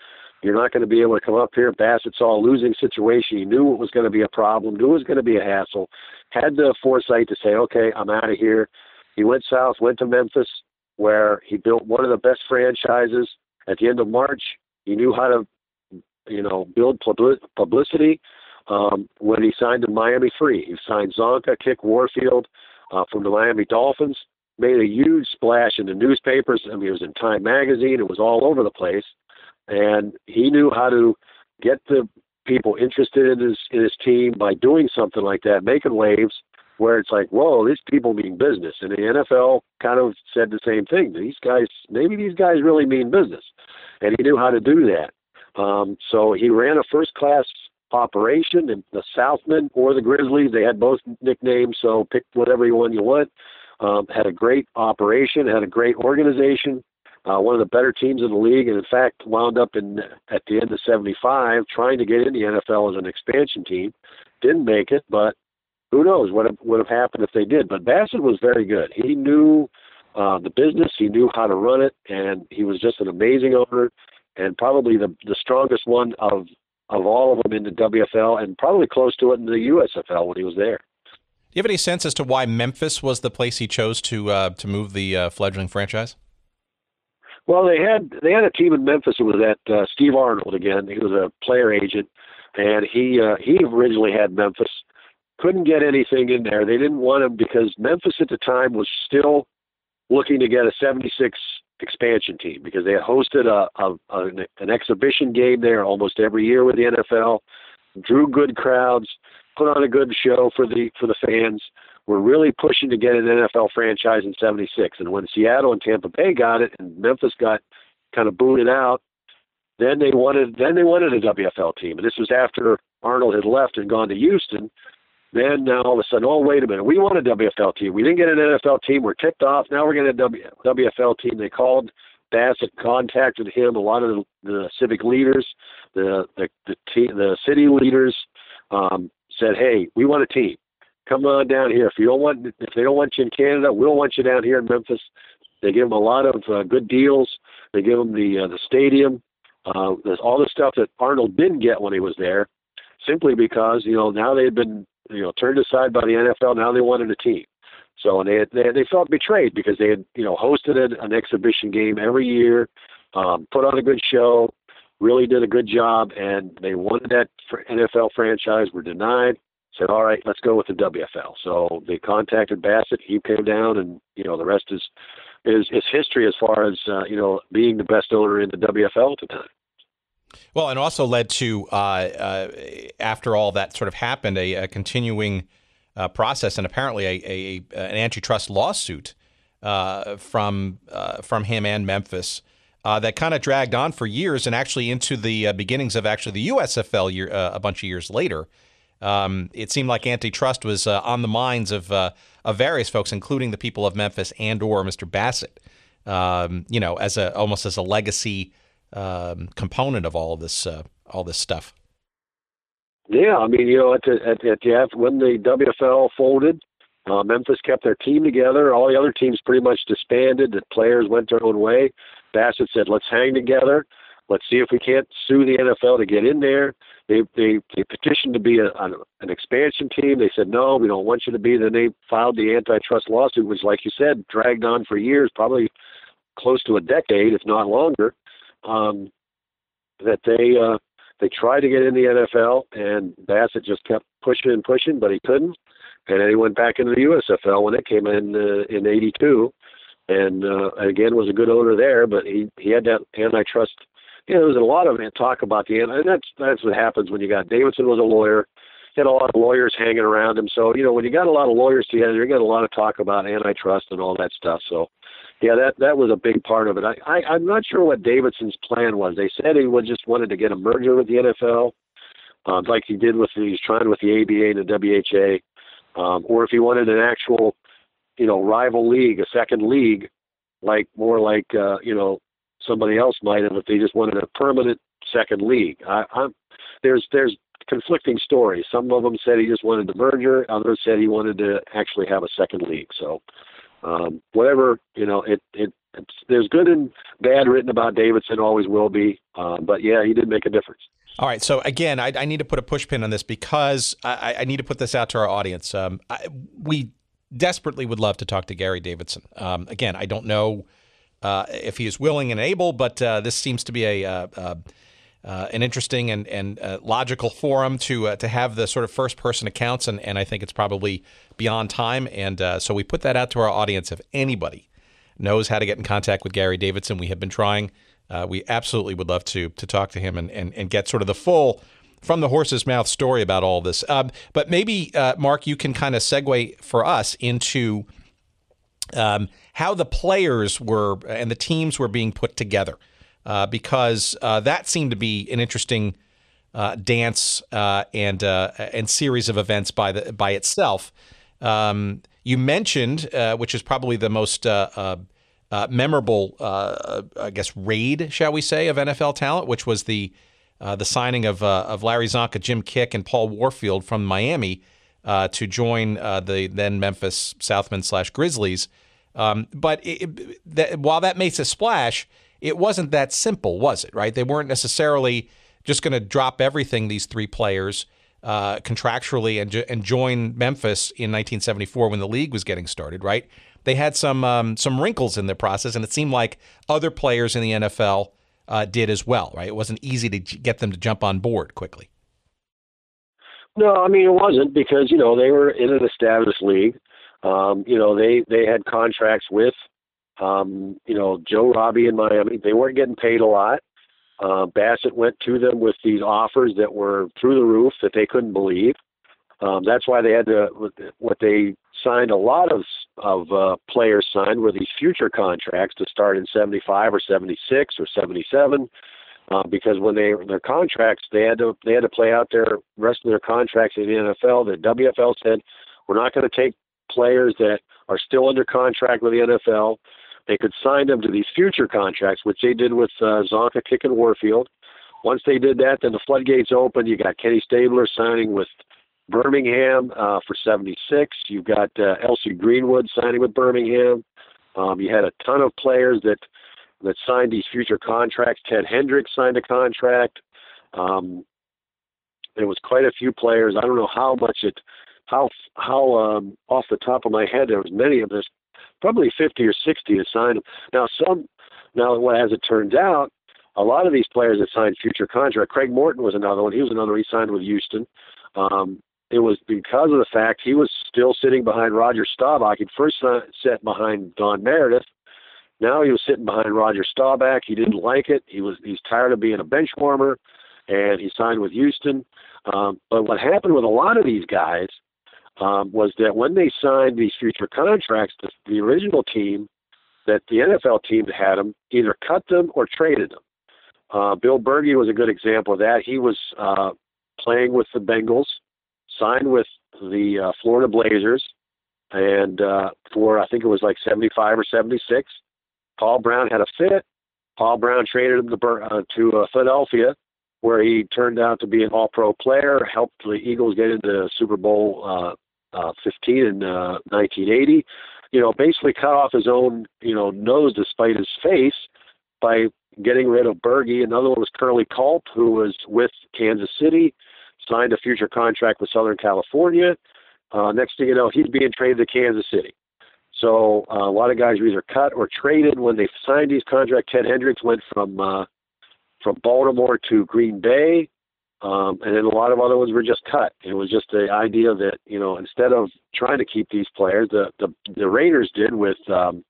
You're not going to be able to come up here. Bassett's all losing situation. He knew it was going to be a problem. Knew it was going to be a hassle. Had the foresight to say, okay, I'm out of here. He went south, went to Memphis, where he built one of the best franchises. At the end of March, he knew how to, you know, build publicity um, when he signed to Miami Free. He signed Csonka, Kiick Warfield uh, from the Miami Dolphins. Made a huge splash in the newspapers. I mean, it was in Time magazine. It was all over the place, and he knew how to get the people interested in his in his team by doing something like that, making waves where it's like, whoa, these people mean business. And the NFL kind of said the same thing. These guys, maybe these guys really mean business, and he knew how to do that. Um, so he ran a first class operation, and the Southmen or the Grizzlies, they had both nicknames, so pick whatever one you want. Um, had a great operation, had a great organization, uh, one of the better teams in the league, and in fact wound up in at the end of '75 trying to get in the NFL as an expansion team. Didn't make it, but who knows what would have happened if they did. But Bassett was very good. He knew uh, the business, he knew how to run it, and he was just an amazing owner, and probably the the strongest one of of all of them in the WFL, and probably close to it in the USFL when he was there. Do you have any sense as to why Memphis was the place he chose to uh, to move the uh, fledgling franchise? Well, they had they had a team in Memphis. It was at uh, Steve Arnold again. He was a player agent, and he uh, he originally had Memphis. Couldn't get anything in there. They didn't want him because Memphis at the time was still looking to get a 76 expansion team because they had hosted a, a, a an exhibition game there almost every year with the NFL, drew good crowds, put on a good show for the for the fans were really pushing to get an NFL franchise in 76. And when Seattle and Tampa Bay got it and Memphis got kind of booted out, then they wanted then they wanted a WFL team. And this was after Arnold had left and gone to Houston. Then now all of a sudden, oh wait a minute, we want a WFL team. We didn't get an NFL team. We're tipped off. Now we're getting a w, WFL team. They called Bassett, contacted him. A lot of the, the civic leaders, the the the, te- the city leaders, um, said, "Hey, we want a team come on down here. If you don't want, if they don't want you in Canada, we'll want you down here in Memphis. They give them a lot of uh, good deals. They give them the uh, the stadium. Uh, there's all the stuff that Arnold didn't get when he was there, simply because you know now they had been you know turned aside by the NFL. Now they wanted a team. So and they had, they, they felt betrayed because they had you know hosted an, an exhibition game every year, um, put on a good show, really did a good job, and they wanted that NFL franchise. Were denied said, "All right, let's go with the WFL." So they contacted Bassett. He came down, and you know the rest is is, is history as far as uh, you know being the best owner in the WFL at the time. Well, and also led to uh, uh, after all that sort of happened, a, a continuing uh, process, and apparently a, a, an antitrust lawsuit uh, from uh, from him and Memphis. That kind of dragged on for years, and actually into the beginnings of actually the USFL year, a bunch of years later. Um, it seemed like antitrust was uh, on the minds of uh, of various folks, including the people of Memphis and or Mr. Bassett. Um, you know, as a almost as a legacy um, component of all of this uh, all this stuff. Yeah, I mean, you know, at the, at, at the, when the WFL folded, uh, Memphis kept their team together. All the other teams pretty much disbanded. The players went their own way. Bassett said, "Let's hang together. Let's see if we can't sue the NFL to get in there." They they they petitioned to be a, an, an expansion team. They said no, we don't want you to be. Then they filed the antitrust lawsuit, which, like you said, dragged on for years, probably close to a decade, if not longer. Um, that they uh, they tried to get in the NFL, and Bassett just kept pushing and pushing, but he couldn't. And then he went back into the USFL when it came in uh, in '82, and uh, again was a good owner there. But he he had that antitrust you know, there was a lot of talk about the, and that's that's what happens when you got Davidson was a lawyer, he had a lot of lawyers hanging around him. So you know, when you got a lot of lawyers together, you got a lot of talk about antitrust and all that stuff. So, yeah, that that was a big part of it. I, I I'm not sure what Davidson's plan was. They said he would just wanted to get a merger with the NFL, um, like he did with he's trying with the ABA and the WHA, um, or if he wanted an actual, you know, rival league, a second league, like more like uh, you know somebody else might have if they just wanted a permanent second league. I, I'm there's there's conflicting stories. Some of them said he just wanted the merger. Others said he wanted to actually have a second league. So um, whatever you know, it it it's, there's good and bad written about Davidson. Always will be. Um, but yeah, he did make a difference. All right. So again, I, I need to put a pushpin on this because I, I, need to put this out to our audience. Um, I, we desperately would love to talk to Gary Davidson. Um, again, I don't know uh, if he is willing and able. But uh, this seems to be a, uh, uh, uh, an interesting and and uh, logical forum to to have the sort of first person accounts, and, and I think it's probably beyond time. And so we put that out to our audience. If anybody knows how to get in contact with Gary Davidson, we have been trying. We absolutely would love to to talk to him and, and and get sort of the full from the horse's mouth story about all this. Um, but maybe uh, Mark, you can kind of segue for us into um, how the players were and the teams were being put together uh, because uh, that seemed to be an interesting uh, dance uh, and uh, and series of events by the by itself. Um, you mentioned, which is probably the most memorable, I guess, raid, shall we say, of NFL talent, which was the the signing of of Larry Csonka, Jim Kiick, and Paul Warfield from Miami to join the then Memphis Southmen slash Grizzlies. Um, but it, that, while that makes a splash, it wasn't that simple, was it? Right? They weren't necessarily just going to drop everything. These three players uh, contractually and and join Memphis in 1974 when the league was getting started. Right? They had some um, some wrinkles in their process, and it seemed like other players in the NFL uh, did as well. Right? It wasn't easy to get them to jump on board quickly. No, I mean it wasn't because you know they were in an established league. Um, you know they they had contracts with um, you know, Joe Robbie in Miami, they weren't getting paid a lot. Uh, Bassett went to them with these offers that were through the roof that they couldn't believe. Um, that's why they had to what they signed a lot of of uh, players signed were these future contracts to start in 75 or 76 or 77 uh, because when they their contracts they had to they had to play out their rest of their contracts in the NFL. The WFL said we're not going to take players that are still under contract with the NFL they could sign them to these future contracts, which they did with uh, Csonka, Kiick, and Warfield. Once they did that, then the floodgates opened. You got Kenny Stabler signing with Birmingham uh, for 76. You've got uh, L.C. Greenwood signing with Birmingham. Um, you had a ton of players that that signed these future contracts. Ted Hendricks signed a contract. Um, there was quite a few players. I don't know how much it, how how um, off the top of my head there was many of this probably 50 or 60 to sign them. Now, some, now, what as it turns out, a lot of these players that signed future contract, Craig Morton was another one. He was another. One he signed with Houston. Um, it was because of the fact he was still sitting behind Roger Staubach. He'd first sat behind Don Meredith. Now he was sitting behind Roger Staubach. He didn't like it. He was he's tired of being a bench warmer, and he signed with Houston. Um, but what happened with a lot of these guys um, was that when they signed these future contracts, the, the original team that the NFL team had them either cut them or traded them. Uh, Bill Bergey was a good example of that. He was uh, playing with the Bengals, signed with the uh, Florida Blazers, and uh, for I think it was like 75 or 76. Paul Brown had a fit. Paul Brown traded him to, uh, to uh, Philadelphia, where he turned out to be an All-Pro player, helped the Eagles get into Super Bowl uh, uh, 15 in uh, 1980. You know, basically cut off his own, you know, nose despite his face by getting rid of Bergey. Another one was Curly Culp, who was with Kansas City, signed a future contract with Southern California. Uh, next thing you know, he's being traded to Kansas City. So uh, a lot of guys were either cut or traded when they signed these contracts. Ted Hendricks went from uh, from Baltimore to Green Bay. Um, and then a lot of other ones were just cut. It was just the idea that you know instead of trying to keep these players, the the, the Raiders did with um,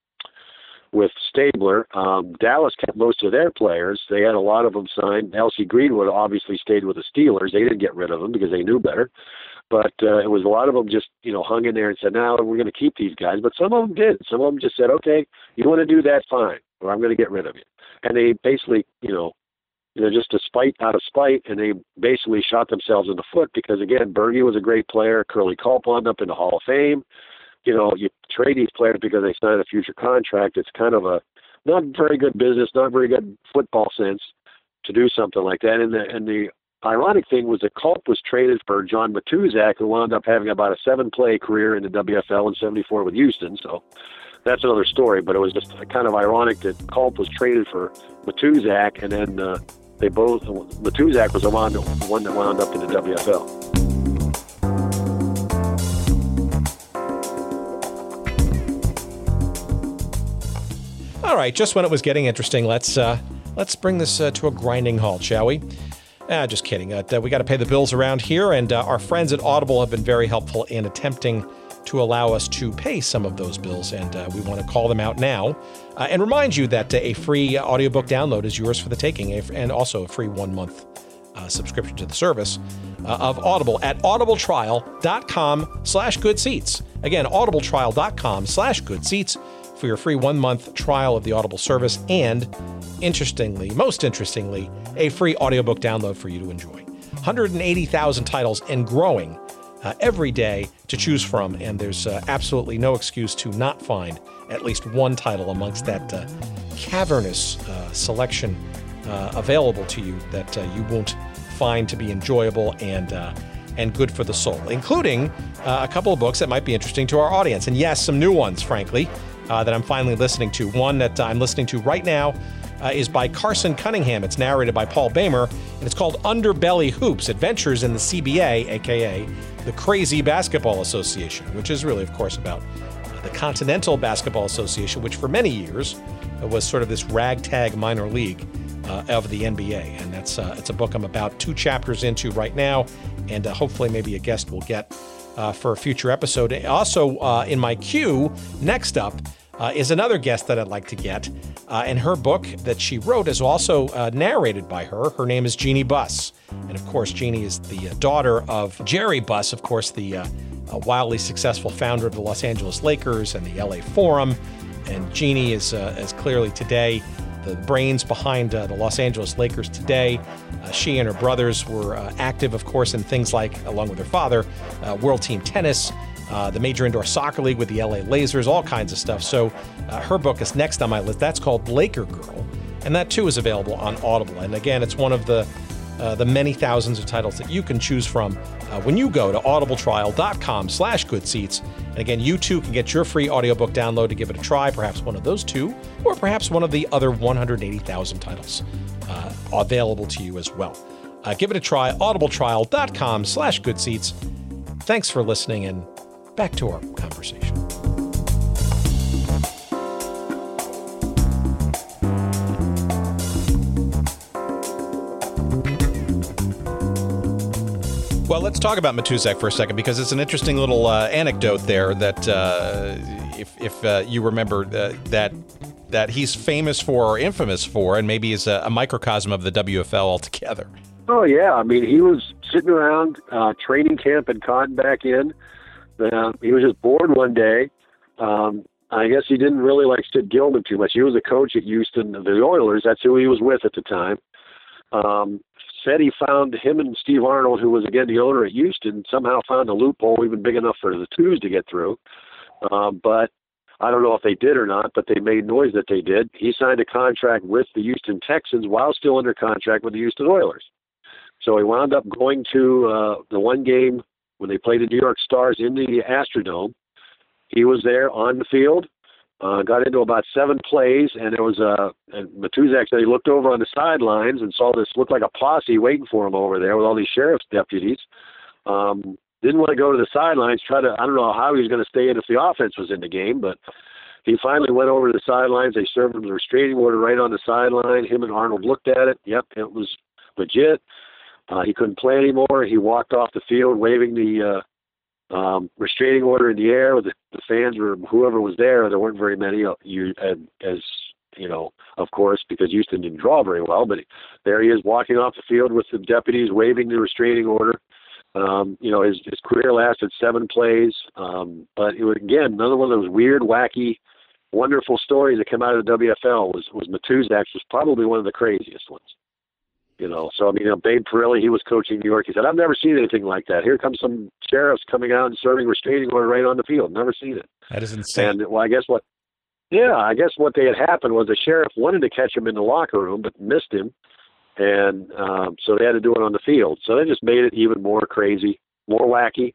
with Stabler. Um, Dallas kept most of their players. They had a lot of them signed. L.C. Greenwood obviously stayed with the Steelers. They didn't get rid of them because they knew better. But uh, it was a lot of them just you know hung in there and said, "Now we're going to keep these guys." But some of them did. Some of them just said, "Okay, you want to do that, fine, or I'm going to get rid of you." And they basically you know you know, just a spite out of spite, and they basically shot themselves in the foot because again, Bergey was a great player. Curly Culp wound up in the Hall of Fame. You know, you trade these players because they sign a future contract. It's kind of a not very good business, not very good football sense to do something like that. And the and the ironic thing was that Culp was traded for John Matuszak, who wound up having about a seven-play career in the WFL in '74 with Houston. So that's another story. But it was just kind of ironic that Culp was traded for Matuszak, and then uh, they both Matuszak was the one that wound up in the WFL. All right, just when it was getting interesting, let's uh, let's bring this uh, to a grinding halt, shall we? Ah, just kidding. Uh, we got to pay the bills around here, and uh, our friends at Audible have been very helpful in attempting to allow us to pay some of those bills, and uh, we want to call them out now uh, and remind you that uh, a free audiobook download is yours for the taking, and also a free one month uh, subscription to the service of Audible at audibletrial.com slash good seats. Again, audibletrial.com slash good seats for your free one month trial of the Audible service and, interestingly, most interestingly, a free audiobook download for you to enjoy. 180,000 titles and growing uh, every day to choose from, and there's uh, absolutely no excuse to not find at least one title amongst that uh, cavernous uh, selection uh, available to you that uh, you won't find to be enjoyable and and good for the soul, including a couple of books that might be interesting to our audience, and yes, some new ones, frankly, that I'm finally listening to. One that I'm listening to right now uh, is by Carson Cunningham. It's narrated by Paul Bamer, and it's called Underbelly Hoops Adventures in the CBA, aka the Crazy Basketball Association, which is really, of course, about uh, the Continental Basketball Association, which for many years uh, was sort of this ragtag minor league uh, of the NBA. And that's uh, it's a book I'm about two chapters into right now, and uh, hopefully maybe a guest will get uh, for a future episode. Also, in my queue, next up is another guest that I'd like to get. and her book that she wrote is also narrated by her. Her name is Jeanie Buss. And of course, Jeanie is the uh, daughter of Jerry Buss, of course, the uh, wildly successful founder of the Los Angeles Lakers and the LA Forum. And Jeanie is, uh, is clearly today the brains behind uh, the Los Angeles Lakers today. Uh, she and her brothers were uh, active, of course, in things like, along with her father, World Team Tennis, the Major Indoor Soccer League with the LA Lasers, all kinds of stuff. So her book is next on my list. That's called Laker Girl. And that too is available on Audible. And again, it's one of the uh, the many thousands of titles that you can choose from uh, when you go to audibletrial.com slash good seats. And again, you too can get your free audiobook download to give it a try, perhaps one of those two, or perhaps one of the other 180,000 titles uh, available to you as well. Uh, give it a try, audibletrial.com slash good seats. Thanks for listening, and back to our conversation. Well, let's talk about Matuszak for a second because it's an interesting little uh, anecdote there. That uh, if, if uh, you remember uh, that that he's famous for or infamous for, and maybe is a, a, microcosm of the WFL altogether. Oh yeah, I mean he was sitting around uh, training camp and cotton back in. Uh, he was just bored one day. Um, I guess he didn't really like Sid Gillman too much. He was a coach at Houston, the Oilers. That's who he was with at the time. Um, said he found him and Steve Arnold, who was again the owner at Houston, somehow found a loophole even big enough for the twos to get through. Um, but I don't know if they did or not, but they made noise that they did. He signed a contract with the Houston Texans while still under contract with the Houston Oilers. So he wound up going to uh, the one game when they played the New York Stars in the Astrodome. He was there on the field. Uh, got into about seven plays, and there was a and Matuszak said he looked over on the sidelines and saw this looked like a posse waiting for him over there with all these sheriff's deputies. Um, didn't want to go to the sidelines. Try to I don't know how he was going to stay in if the offense was in the game, but he finally went over to the sidelines. They served him the restraining order right on the sideline. Him and Arnold looked at it. Yep, it was legit. Uh, he couldn't play anymore. He walked off the field waving the uh, um, restraining order in the air. The, the fans or whoever was there, there weren't very many. You as you know, of course, because Houston didn't draw very well. But there he is walking off the field with the deputies waving the restraining order. Um, you know, his his career lasted seven plays. Um, but it was again another one of those weird, wacky, wonderful stories that came out of the WFL. Was was Matuszak's was probably one of the craziest ones. You know, so I mean, you know, Babe Parilli, he was coaching New York. He said, "I've never seen anything like that. Here comes some sheriffs coming out and serving restraining order right on the field. Never seen it." That is insane. And well, I guess what, yeah, I guess what they had happened was the sheriff wanted to catch him in the locker room, but missed him, and um, so they had to do it on the field. So they just made it even more crazy, more wacky.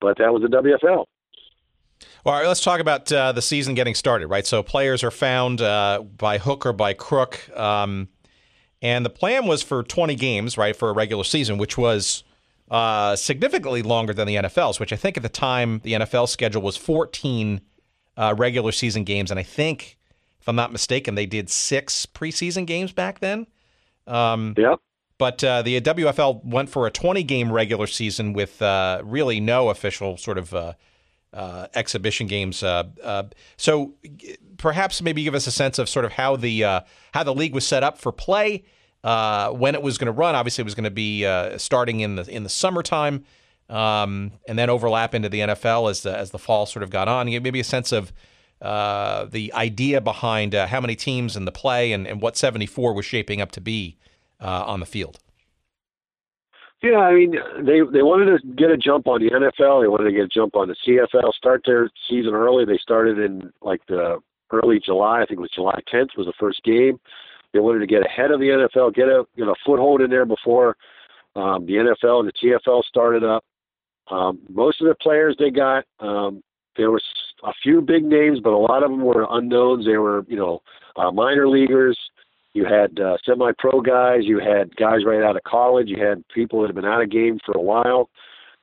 But that was the WFL. All right, let's talk about uh, the season getting started, right? So players are found uh, by hook or by crook. Um, and the plan was for 20 games, right, for a regular season, which was uh, significantly longer than the NFL's, which I think at the time the NFL schedule was 14 uh, regular season games. And I think if I'm not mistaken, they did six preseason games back then. Um, yep. But uh, the WFL went for a 20 game regular season with uh, really no official sort of uh, uh exhibition games. Uh, uh, so perhaps maybe give us a sense of sort of how the uh, how the league was set up for play, uh, when it was going to run. Obviously, it was going to be uh, starting in the in the summertime, um, and then overlap into the NFL as the as the fall sort of got on. Maybe a sense of the idea behind how many teams in the play and, and what 74 was shaping up to be uh, on the field? Yeah, I mean, they they wanted to get a jump on the NFL. They wanted to get a jump on the CFL. Start their season early. They started in like the early July. I think it was July 10th was the first game. They wanted to get ahead of the NFL, get a you know foothold in there before um, the NFL and the CFL started up. Um, most of the players they got, um, there was a few big names, but a lot of them were unknowns. They were you know uh, minor leaguers. You had uh, semi-pro guys. You had guys right out of college. You had people that had been out of game for a while.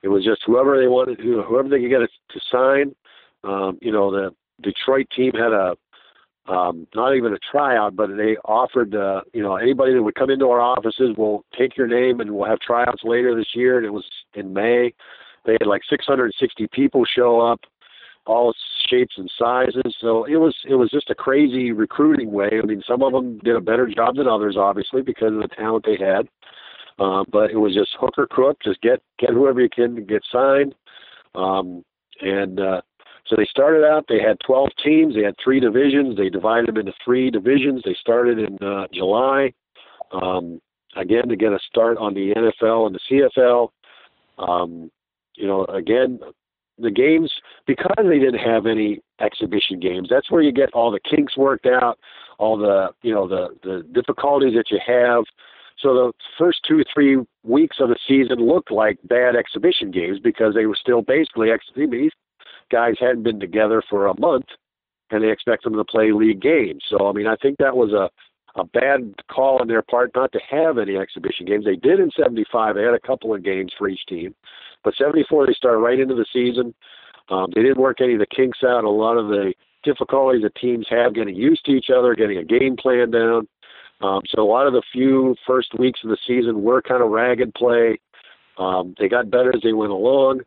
It was just whoever they wanted, whoever they could get to sign. Um, you know, the Detroit team had a um, not even a tryout, but they offered, uh, you know, anybody that would come into our offices, we'll take your name and we'll have tryouts later this year. And it was in May. They had like 660 people show up all shapes and sizes. So it was it was just a crazy recruiting way. I mean, some of them did a better job than others, obviously, because of the talent they had. Uh, but it was just hook or crook, just get get whoever you can get signed. Um, and uh, so they started out. They had 12 teams. They had three divisions. They divided them into three divisions. They started in uh, July. Um, again, to get a start on the NFL and the CFL. Um, you know, again, the games because they didn't have any exhibition games. That's where you get all the kinks worked out, all the you know the the difficulties that you have. So the first two three weeks of the season looked like bad exhibition games because they were still basically ex- guys hadn't been together for a month, and they expect them to play league games. So I mean, I think that was a a bad call on their part not to have any exhibition games. They did in '75. They had a couple of games for each team, but 74, they started right into the season. Um, they didn't work any of the kinks out. A lot of the difficulties that teams have getting used to each other, getting a game plan down. Um, so a lot of the few first weeks of the season were kind of ragged play. Um, they got better as they went along,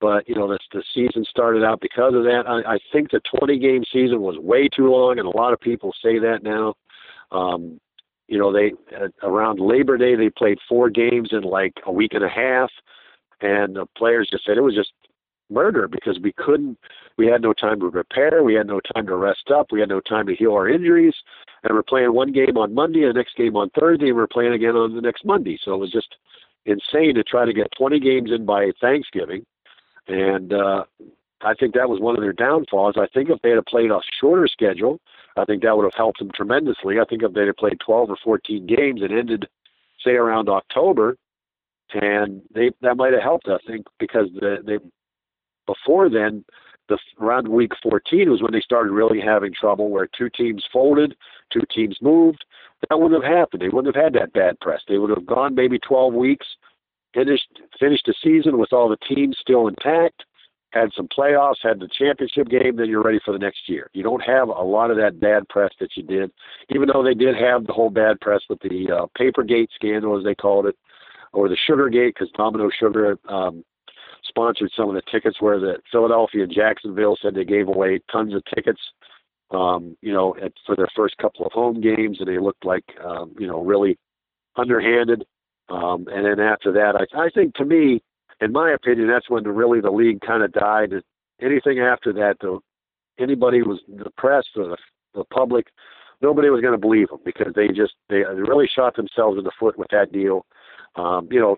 but you know the, the season started out because of that. I, I think the 20 game season was way too long, and a lot of people say that now. Um, you know, they around Labor Day they played four games in like a week and a half and the players just said it was just murder because we couldn't we had no time to prepare we had no time to rest up we had no time to heal our injuries and we're playing one game on monday and the next game on thursday and we're playing again on the next monday so it was just insane to try to get 20 games in by thanksgiving and uh i think that was one of their downfalls i think if they had played a shorter schedule i think that would have helped them tremendously i think if they had played 12 or 14 games and ended say around october and they that might have helped. I think because the, they before then, the around week 14 was when they started really having trouble, where two teams folded, two teams moved. That wouldn't have happened. They wouldn't have had that bad press. They would have gone maybe 12 weeks, finished finished the season with all the teams still intact, had some playoffs, had the championship game, then you're ready for the next year. You don't have a lot of that bad press that you did, even though they did have the whole bad press with the uh, Papergate scandal, as they called it or the Sugar Gate because Domino Sugar um, sponsored some of the tickets where the Philadelphia and Jacksonville said they gave away tons of tickets, um, you know, at, for their first couple of home games, and they looked like, um, you know, really underhanded. Um, and then after that, I, I think to me, in my opinion, that's when the, really the league kind of died. Anything after that, the, anybody was the press or the, the public, nobody was going to believe them because they just they really shot themselves in the foot with that deal. Um, you know,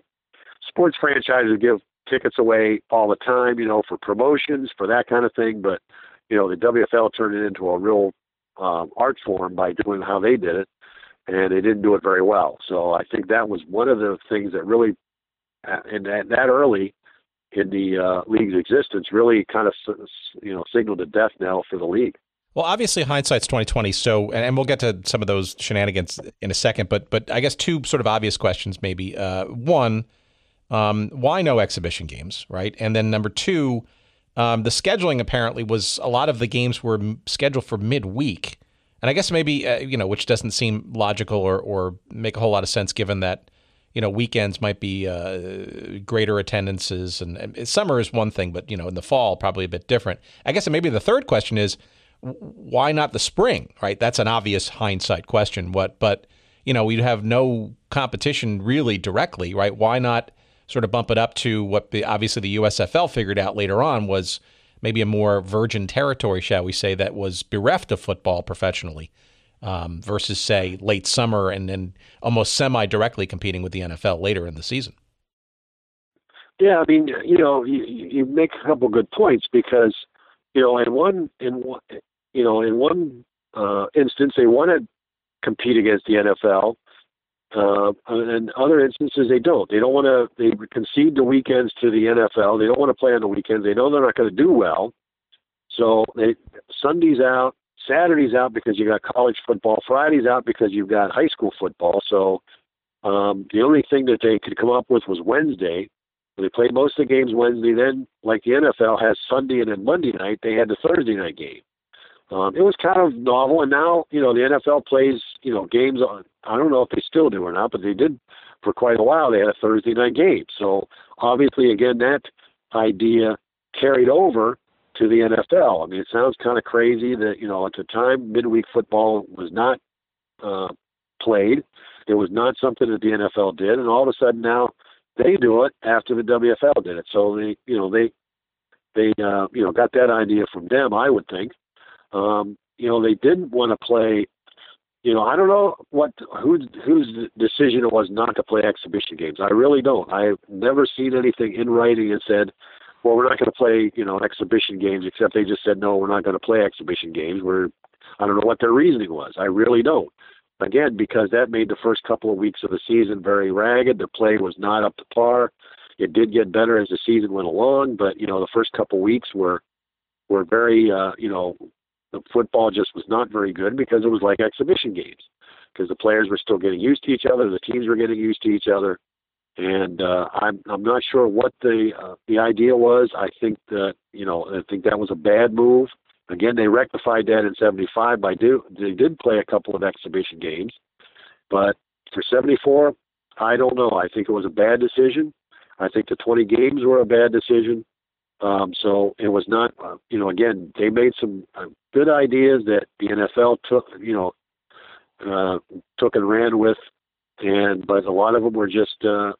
sports franchises give tickets away all the time, you know, for promotions, for that kind of thing. But, you know, the WFL turned it into a real um, art form by doing how they did it, and they didn't do it very well. So I think that was one of the things that really, uh, in that, that early in the uh, league's existence, really kind of, you know, signaled a death knell for the league. Well, obviously hindsight's twenty twenty. So, and we'll get to some of those shenanigans in a second. But, but I guess two sort of obvious questions, maybe. Uh, one, um, why no exhibition games, right? And then number two, um, the scheduling apparently was a lot of the games were scheduled for midweek, and I guess maybe uh, you know, which doesn't seem logical or or make a whole lot of sense given that you know weekends might be uh, greater attendances, and, and, summer is one thing, but you know, in the fall probably a bit different. I guess maybe the third question is why not the spring? Right, that's an obvious hindsight question. What, but you know, we'd have no competition really directly, right? Why not sort of bump it up to what the, obviously the USFL figured out later on was maybe a more virgin territory, shall we say, that was bereft of football professionally um, versus, say, late summer and then almost semi directly competing with the NFL later in the season. Yeah, I mean, you know, you, you make a couple good points because, you know, in one, in one, you know, in one uh, instance, they want to compete against the NFL, uh, and other instances, they don't. They don't want to. They concede the weekends to the NFL. They don't want to play on the weekends. They know they're not going to do well. So they Sundays out, Saturdays out because you got college football. Fridays out because you've got high school football. So um, the only thing that they could come up with was Wednesday. They played most of the games Wednesday. Then, like the NFL has Sunday and then Monday night, they had the Thursday night game. Um, it was kind of novel, and now you know the NFL plays you know games on. I don't know if they still do or not, but they did for quite a while. They had a Thursday night game, so obviously, again, that idea carried over to the NFL. I mean, it sounds kind of crazy that you know at the time midweek football was not uh, played. It was not something that the NFL did, and all of a sudden now they do it after the WFL did it. So they, you know, they they uh, you know got that idea from them, I would think. Um, you know, they didn't want to play. You know, I don't know what whose whose decision it was not to play exhibition games. I really don't. I've never seen anything in writing that said, "Well, we're not going to play," you know, exhibition games. Except they just said, "No, we're not going to play exhibition games." We're, I don't know what their reasoning was. I really don't. Again, because that made the first couple of weeks of the season very ragged. The play was not up to par. It did get better as the season went along, but you know, the first couple of weeks were were very, uh, you know, the football just was not very good because it was like exhibition games because the players were still getting used to each other, the teams were getting used to each other, and uh, I'm I'm not sure what the uh, the idea was. I think that you know I think that was a bad move. Again, they rectified that in '75 by do they did play a couple of exhibition games, but for '74, I don't know. I think it was a bad decision. I think the 20 games were a bad decision. Um, so it was not, uh, you know, again, they made some uh, good ideas that the NFL took, you know, uh, took and ran with, and but a lot of them were just uh,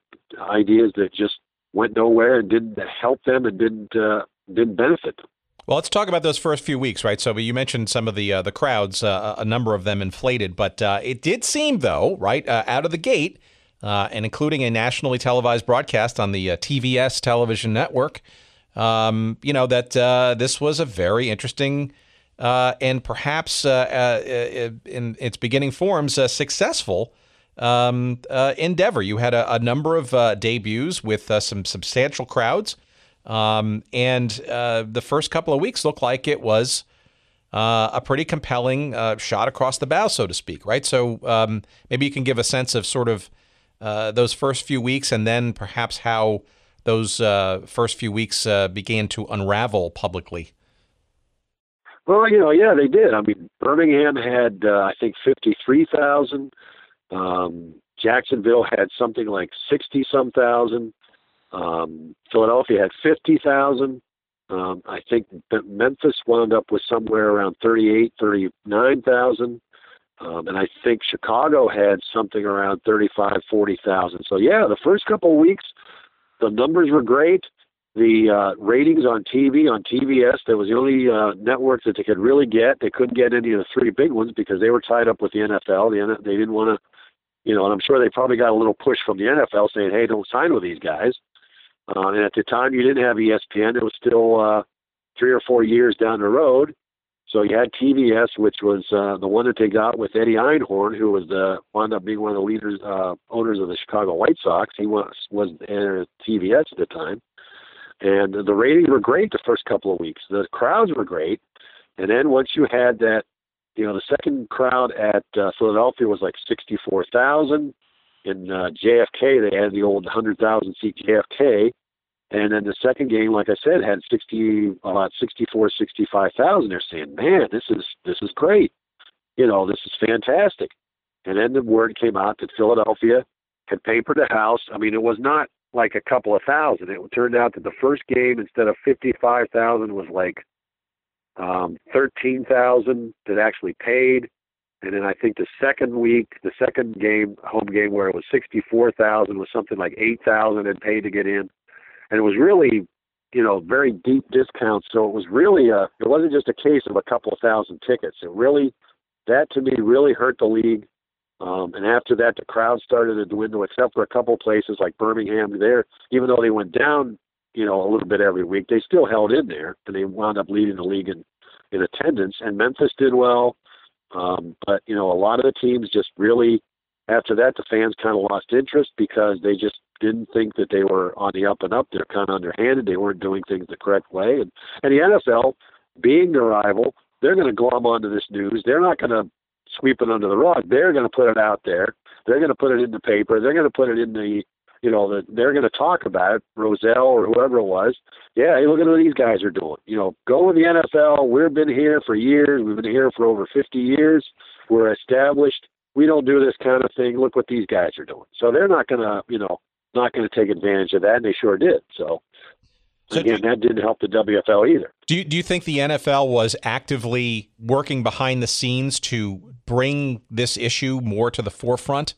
ideas that just went nowhere and didn't help them and didn't uh, didn't benefit them. Well, let's talk about those first few weeks, right? So you mentioned some of the uh, the crowds, uh, a number of them inflated, but uh, it did seem, though, right uh, out of the gate, uh, and including a nationally televised broadcast on the uh, TVS television network, um, you know, that uh, this was a very interesting uh, and perhaps uh, uh in its beginning forms, successful um, uh, endeavor. You had a, a number of uh, debuts with some substantial crowds. Um, and the first couple of weeks looked like it was a pretty compelling shot across the bow, so to speak, right? So um, maybe you can give a sense of sort of those first few weeks and then perhaps how those uh, first few weeks uh, began to unravel publicly? Well, you know, yeah, they did. I mean, Birmingham had, uh, I think, 53,000. Um, Jacksonville had something like 60 some thousand. Um, Philadelphia had 50,000. Um, I think Memphis wound up with somewhere around 38, 39,000. Um, and I think Chicago had something around 35, 40,000. So, yeah, the first couple of weeks, the numbers were great. The uh, ratings on TV, on TVS, that was the only uh, network that they could really get. They couldn't get any of the three big ones because they were tied up with the NFL. The they didn't want to, you know, and I'm sure they probably got a little push from the NFL saying, "Hey, don't sign with these guys." Uh, and at the time, you didn't have ESPN. It was still uh, three or four years down the road. So you had TVS, which was uh, the one that they got with Eddie Einhorn, who was the wound up being one of the leaders, uh, owners of the Chicago White Sox. He was was TVS at the time, and the ratings were great the first couple of weeks. The crowds were great, and then once you had that, you know, the second crowd at uh, Philadelphia was like sixty-four thousand. In uh, JFK, they had the old hundred thousand seat JFK, and then the second game, like I said, had 60, about 64, 65,000. They're saying, man, this is, this is great. you know, this is fantastic. And then the word came out that Philadelphia had papered a house. I mean, it was not like a couple of thousand. It turned out that the first game, instead of 55,000, was like um, 13,000 that actually paid. And then I think the second week, the second game, home game where it was 64,000 was something like 8,000 had paid to get in. And it was really, you know, very deep discounts. So it was really a, it wasn't just a case of a couple of thousand tickets. It really, that to me really hurt the league. Um, and after that, the crowd started to dwindle, except for a couple places like Birmingham. There, even though they went down, you know, a little bit every week, they still held in there, and they wound up leading the league in in attendance. And Memphis did well, um, but you know, a lot of the teams just really, after that, the fans kind of lost interest because they just didn't think that they were on the up and up. They're kind of underhanded. They weren't doing things the correct way, and and the NFL, being the rival, they're going to glom onto this news. They're not going to sweep it under the rug. They're going to put it out there. They're going to put it in the paper. They're going to put it in the, you know, the, they're going to talk about it. Rozelle or whoever it was. Yeah, hey, look at what these guys are doing. You know, go with the NFL. We've been here for years. We've been here for over 50 years. We're established. We don't do this kind of thing. Look what these guys are doing. So they're not going to, you know, not going to take advantage of that, and they sure did. So so Again, that didn't help the WFL either. Do you, do you think the NFL was actively working behind the scenes to bring this issue more to the forefront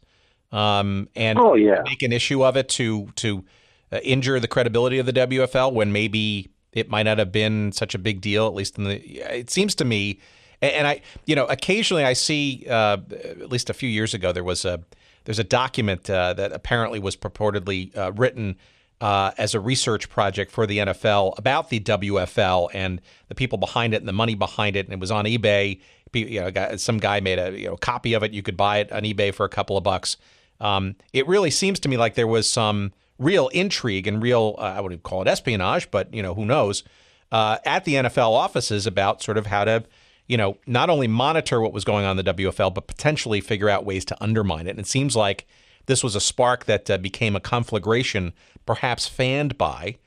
um, and oh, yeah. make an issue of it to to uh, injure the credibility of the WFL when maybe it might not have been such a big deal, at least in the. It seems to me, and, I, you know, occasionally I see, uh, at least a few years ago, there was a there's a document uh, that apparently was purportedly uh, written uh, as a research project for the NFL about the WFL and the people behind it and the money behind it. And it was on eBay. You know, some guy made a you know copy of it. You could buy it on eBay for a couple of bucks. Um, it really seems to me like there was some real intrigue and real uh, I wouldn't call it espionage, but you know who knows uh, at the NFL offices about sort of how to you know not only monitor what was going on in the WFL but potentially figure out ways to undermine it. And it seems like this was a spark that uh, became a conflagration, perhaps fanned by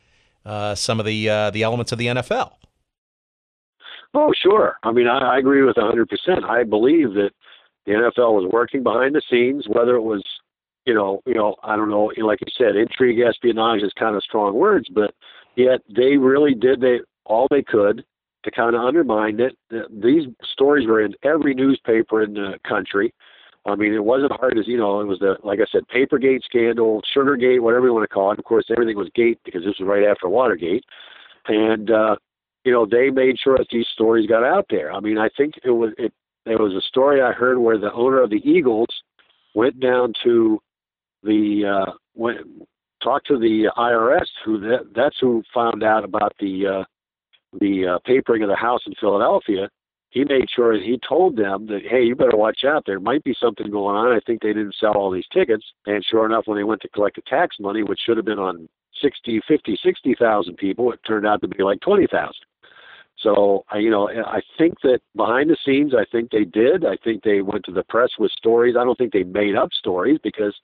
uh, some of the uh, the elements of the NFL. Oh, sure. I mean, I, I agree with 100%. I believe that the NFL was working behind the scenes, whether it was, you know, you know, I don't know, like you said, intrigue, espionage is kind of strong words, but yet they really did they all they could to kind of undermine it. These stories were in every newspaper in the country. I mean, it wasn't hard as you know. It was the like I said, Papergate scandal, Sugargate, whatever you want to call it. Of course, everything was Gate because this was right after Watergate, and uh, you know they made sure that these stories got out there. I mean, I think it was it. There was a story I heard where the owner of the Eagles went down to the uh, went talked to the IRS, who that, that's who found out about the uh, the uh, papering of the house in Philadelphia, he made sure he told them that, hey, you better watch out. There might be something going on. I think they didn't sell all these tickets. And sure enough, when they went to collect the tax money, which should have been on 60, 50, 60,000 people, it turned out to be like 20,000. So, I, you know, I think that behind the scenes, I think they did. I think they went to the press with stories. I don't think they made up stories because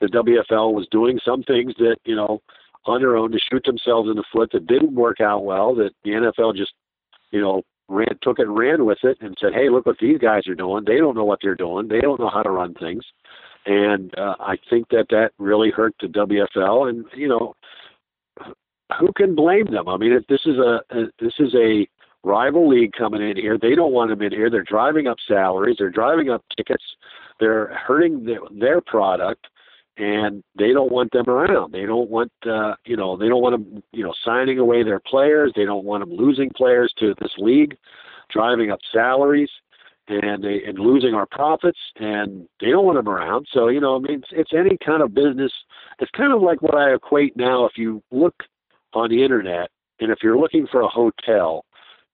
the WFL was doing some things that, you know, on their own to shoot themselves in the foot that didn't work out well, that the NFL just, you know, ran took it ran with it and said, "Hey, look what these guys are doing. They don't know what they're doing. They don't know how to run things." And uh, I think that that really hurt the WFL. And you know, who can blame them? I mean, if this is a, a this is a rival league coming in here. They don't want them in here. They're driving up salaries. They're driving up tickets. They're hurting the, their product and they don't want them around. They don't want, uh, you know, they don't want them, you know, signing away their players. They don't want them losing players to this league, driving up salaries, and they, and losing our profits. And they don't want them around. So, you know, I mean, it's, it's any kind of business. It's kind of like what I equate now. If you look on the internet, and if you're looking for a hotel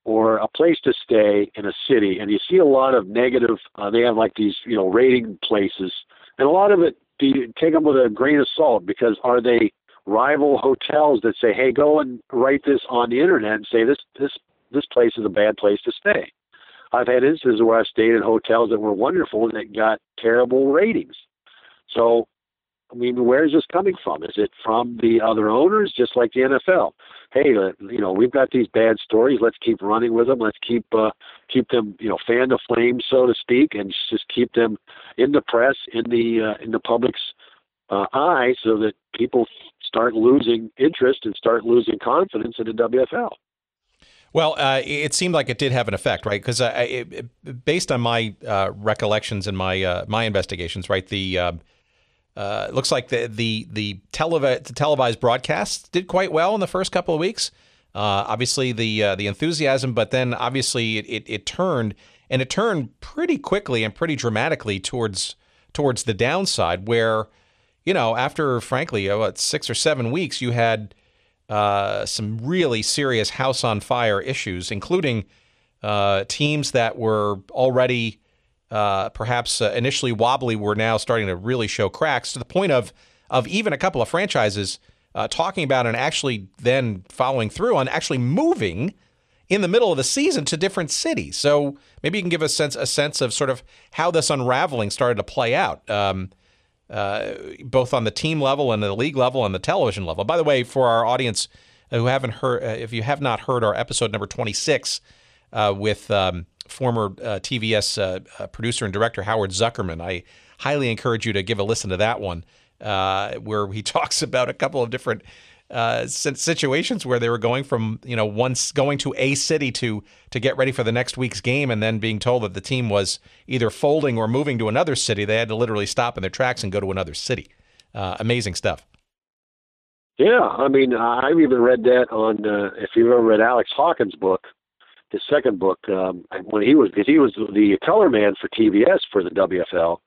or a place to stay in a city, and you see a lot of negative, uh, they have like these, you know, rating places, and a lot of it be take them with a grain of salt because are they rival hotels that say, "Hey, go and write this on the internet and say this this this place is a bad place to stay." I've had instances where I've stayed in hotels that were wonderful and that got terrible ratings. So I mean, where is this coming from? Is it from the other owners, just like the NFL? Hey, uh, you know, we've got these bad stories. Let's keep running with them. Let's keep uh, keep them, you know, fan the flame, so to speak, and just keep them in the press, in the uh, in the public's uh, eye, so that people start losing interest and start losing confidence in the WFL. Well, uh, it seemed like it did have an effect, right? Because uh, based on my uh, recollections and my my investigations, right, the uh, uh, it looks like the the the, televi- the, televised broadcasts did quite well in the first couple of weeks. obviously, the the enthusiasm, but then obviously it, it, it turned and it turned pretty quickly and pretty dramatically towards towards the downside, where you know after frankly what six or seven weeks you had uh, some really serious house on fire issues, including uh, teams that were already uh, perhaps uh, initially wobbly were now starting to really show cracks to the point of of even a couple of franchises uh, talking about and actually then following through on actually moving in the middle of the season to different cities. So maybe you can give a sense a sense of sort of how this unraveling started to play out. Um, uh, both on the team level and the league level and the television level. By the way, for our audience who haven't heard, uh, if you have not heard our episode number 26 uh, with um, former uh, TVS uh, producer and director Howard Zuckerman, I highly encourage you to give a listen to that one, where he talks about a couple of different uh, situations where they were going from you know once going to a city to to get ready for the next week's game and then being told that the team was either folding or moving to another city they had to literally stop in their tracks and go to another city. Uh, amazing stuff. Yeah i mean i've even read that on uh, if you've ever read alex hawkins book his second book um, when he was because he was the color man for TVS for the wfl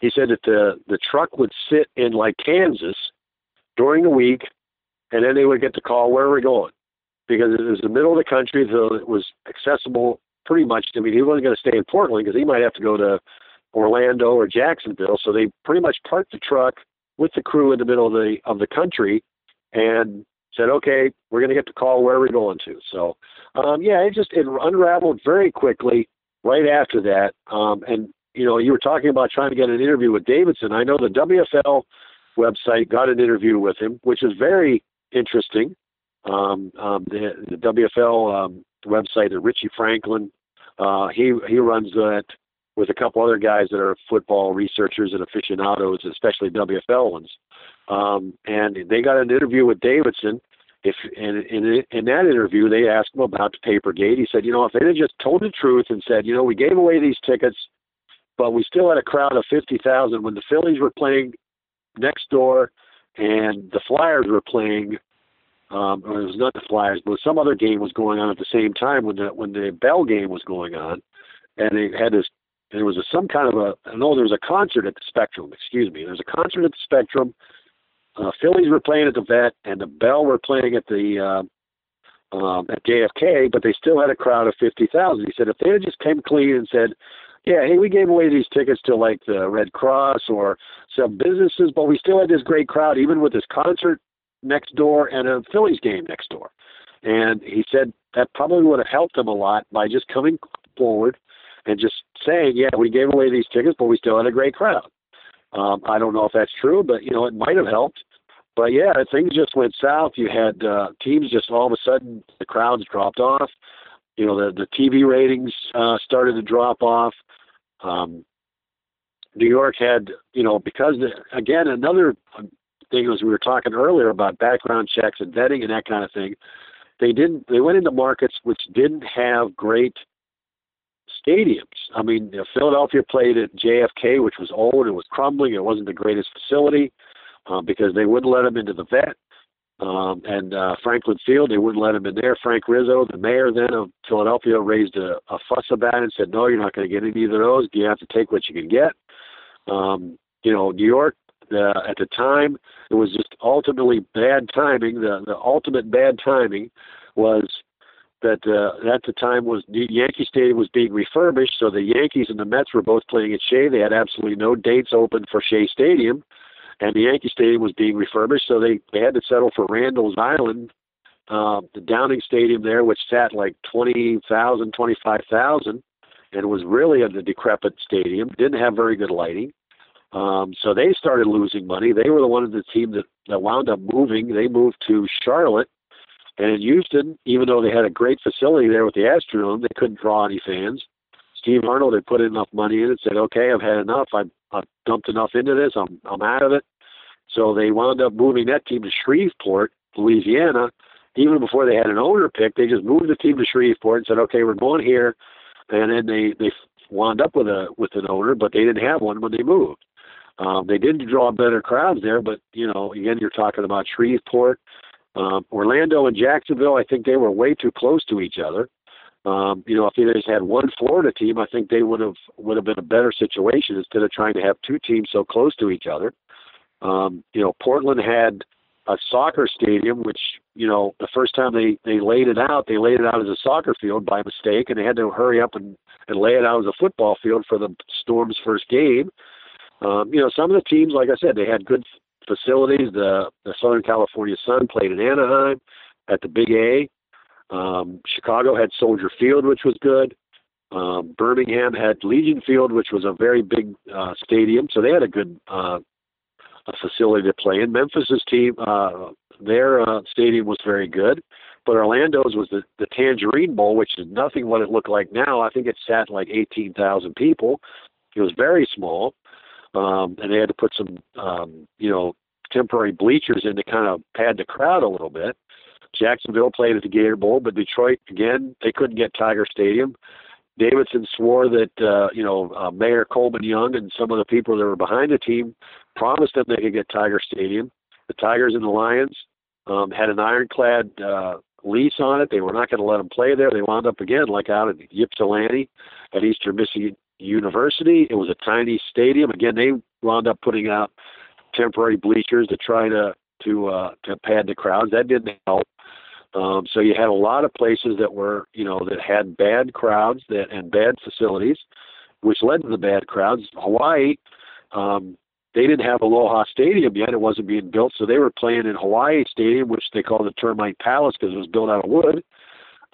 he said that the the truck would sit in like kansas during the week and then they would get the call, where are we going? Because it was the middle of the country, so it was accessible pretty much. I mean, he wasn't going to stay in Portland because he might have to go to Orlando or Jacksonville. So they pretty much parked the truck with the crew in the middle of the of the country, and said, "Okay, we're going to get the call. Where are we going to?" So, um, yeah, it just it unraveled very quickly right after that. Um, and you know, you were talking about trying to get an interview with Davidson. I know the WFL website got an interview with him, which is very interesting. Um, um, the, the WFL um, website, the Richie Franklin, uh, he he runs that with a couple other guys that are football researchers and aficionados, especially WFL ones. Um, and they got an interview with Davidson. If in, in in that interview they asked him about the paper gate, he said, you know, if they had just told the truth and said, you know, we gave away these tickets, but we still had a crowd of fifty thousand when the Phillies were playing next door and the Flyers were playing. Um, or it was not the Flyers, but some other game was going on at the same time when the when the Bell game was going on, and they had this. There was a, some kind of a. I know there was a concert at the Spectrum. Excuse me. There was a concert at the Spectrum. Uh, Phillies were playing at the Vet, and the Bell were playing at the uh, um, at JFK, but they still had a crowd of fifty thousand. He said if they had just came clean and said, yeah, hey, we gave away these tickets to like the Red Cross or some businesses, but we still had this great crowd, even with this concert next door and a Phillies game next door. And he said that probably would have helped them a lot by just coming forward and just saying, yeah, we gave away these tickets, but we still had a great crowd. Um, I don't know if that's true, but you know, it might have helped. But yeah, things just went south. You had uh, teams just all of a sudden the crowds dropped off. You know, the the TV ratings uh, started to drop off. Um, New York had, you know, because the, again another thing was we were talking earlier about background checks and vetting and that kind of thing. They didn't. They went into markets which didn't have great stadiums. I mean, you know, Philadelphia played at JFK, which was old. It was crumbling. It wasn't the greatest facility because they wouldn't let them into the vet. Um, and uh, Franklin Field, they wouldn't let him in there. Frank Rizzo, the mayor then of Philadelphia, raised a, a fuss about it and said, "No, you're not going to get any of those. You have to take what you can get." Um, you know, New York uh, at the time, it was just ultimately bad timing. The the ultimate bad timing was that uh, at the time was Yankee Stadium was being refurbished, so the Yankees and the Mets were both playing at Shea. They had absolutely no dates open for Shea Stadium and the Yankee Stadium was being refurbished, so they they had to settle for Randall's Island, uh, the Downing Stadium there, which sat like twenty thousand, twenty five thousand, and was really a decrepit stadium. Didn't have very good lighting, Um, so they started losing money. They were the one of the team that, that wound up moving. They moved to Charlotte. And in Houston, even though they had a great facility there with the Astrodome, they couldn't draw any fans. Steve Arnold had put enough money in and said, "Okay, I've had enough. I've, I've dumped enough into this. I'm I'm out of it." So they wound up moving that team to Shreveport, Louisiana. Even before they had an owner pick, they just moved the team to Shreveport and said, "Okay, we're going here." And then they they wound up with a with an owner, but they didn't have one when they moved. Um, they didn't draw better crowds there, but you know, again, you're talking about Shreveport, um, Orlando, and Jacksonville. I think they were way too close to each other. Um, you know, if they just had one Florida team, I think they would have would have been a better situation instead of trying to have two teams so close to each other. Um, you know, Portland had a soccer stadium, which you know, the first time they they laid it out, they laid it out as a soccer field by mistake, and they had to hurry up and and lay it out as a football field for the Storm's first game. Um, you know, some of the teams, like I said, they had good facilities. The the Southern California Sun played in Anaheim at the Big A. Um, Chicago had Soldier Field, which was good. Um, Birmingham had Legion Field, which was a very big uh, stadium, so they had a good uh, a facility to play in. Memphis's team, uh, their uh, stadium was very good, but Orlando's was the, the Tangerine Bowl, which is nothing what it looked like now. I think it sat like 18,000 people. It was very small, um, and they had to put some, um, you know, temporary bleachers in to kind of pad the crowd a little bit. Jacksonville played at the Gator Bowl, but Detroit again they couldn't get Tiger Stadium. Davidson swore that uh, you know uh, Mayor Coleman Young and some of the people that were behind the team promised them they could get Tiger Stadium. The Tigers and the Lions um, had an ironclad uh, lease on it. They were not going to let them play there. They wound up again like out at Ypsilanti at Eastern Michigan University. It was a tiny stadium. Again, they wound up putting out temporary bleachers to try to to uh, to pad the crowds. That didn't help. Um, so you had a lot of places that were, you know, that had bad crowds that and bad facilities, which led to the bad crowds. Hawaii, um, they didn't have Aloha Stadium yet; it wasn't being built, so they were playing in Hawaii Stadium, which they call the Termite Palace because it was built out of wood.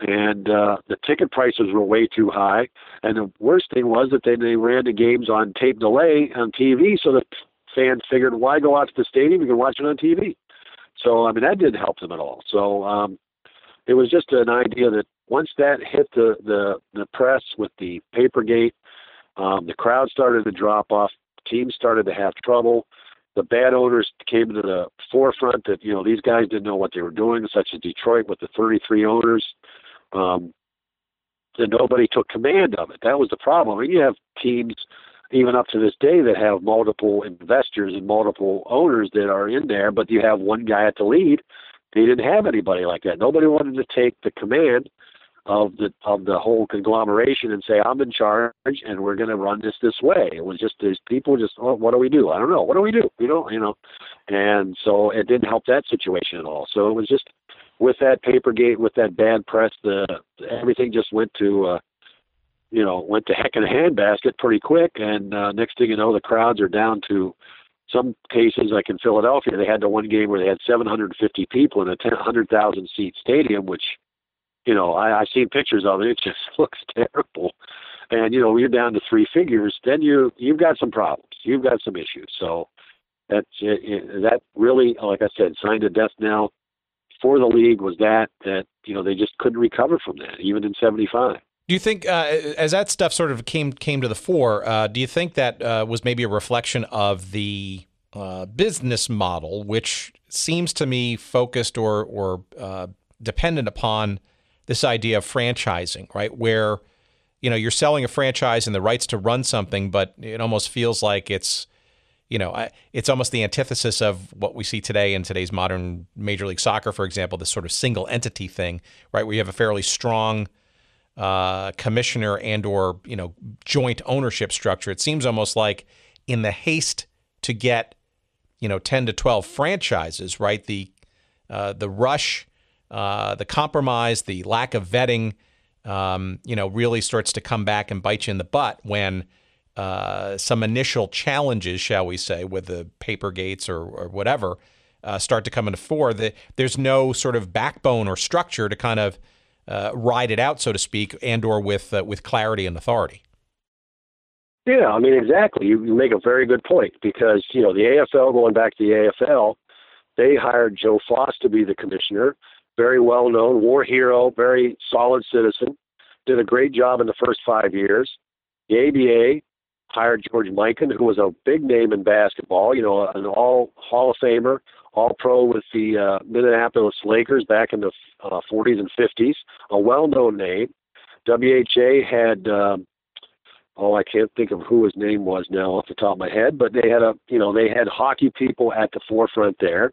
And uh, the ticket prices were way too high. And the worst thing was that they, they ran the games on tape delay on TV, so the fans figured, why go out to the stadium? You can watch it on TV. So I mean that didn't help them at all. So um, it was just an idea that once that hit the the, the press with the Papergate, um, the crowd started to drop off. Teams started to have trouble. The bad owners came to the forefront that you know these guys didn't know what they were doing, such as Detroit with the 33 owners. Um, and nobody took command of it. That was the problem. I mean, you have teams even up to this day that have multiple investors and multiple owners that are in there, but you have one guy at the lead. They didn't have anybody like that. Nobody wanted to take the command of the of the whole conglomeration and say I'm in charge and we're going to run this this way. It was just these people just oh, what do we do? I don't know. What do we do? You know, you know. And so it didn't help that situation at all. So it was just with that papergate with that bad press the everything just went to uh you know, went to heck in a handbasket pretty quick. And uh, next thing you know, the crowds are down to some cases, like in Philadelphia, they had the one game where they had 750 people in a 100,000 seat stadium, which, you know, I, I've seen pictures of it. It just looks terrible. And you know, you're down to three figures, then you you've got some problems. You've got some issues. So that's it, it, that really, like I said, signed a death knell for the league was that that you know they just couldn't recover from that, even in '75. Do you think, uh, as that stuff sort of came came to the fore, uh, do you think that uh, was maybe a reflection of the uh, business model, which seems to me focused or or uh, dependent upon this idea of franchising, right? Where you know you're selling a franchise and the rights to run something, but it almost feels like it's you know, it's almost the antithesis of what we see today in today's modern Major League Soccer, for example, this sort of single entity thing, right? Where you have a fairly strong uh, commissioner and or you know joint ownership structure. It seems almost like in the haste to get you know 10 to 12 franchises, right? The uh, the rush, uh, the compromise, the lack of vetting, um, you know, really starts to come back and bite you in the butt when uh, some initial challenges, shall we say, with the paper gates or, or whatever, uh, start to come into fore. The, there's no sort of backbone or structure to kind of uh, ride it out, so to speak, and or with uh, with clarity and authority. Yeah, I mean, exactly. You, you make a very good point because, you know, the AFL, going back to the AFL, they hired Joe Foss to be the commissioner. Very well known, war hero, very solid citizen. Did a great job in the first five years. The ABA hired George Mikan, who was a big name in basketball, you know, an all Hall of Famer, all pro with the uh, Minneapolis Lakers back in the uh, 40s and 50s, a well known name. WHA had. Um, oh, I can't think of who his name was now off the top of my head, but they had a, you know, they had hockey people at the forefront there.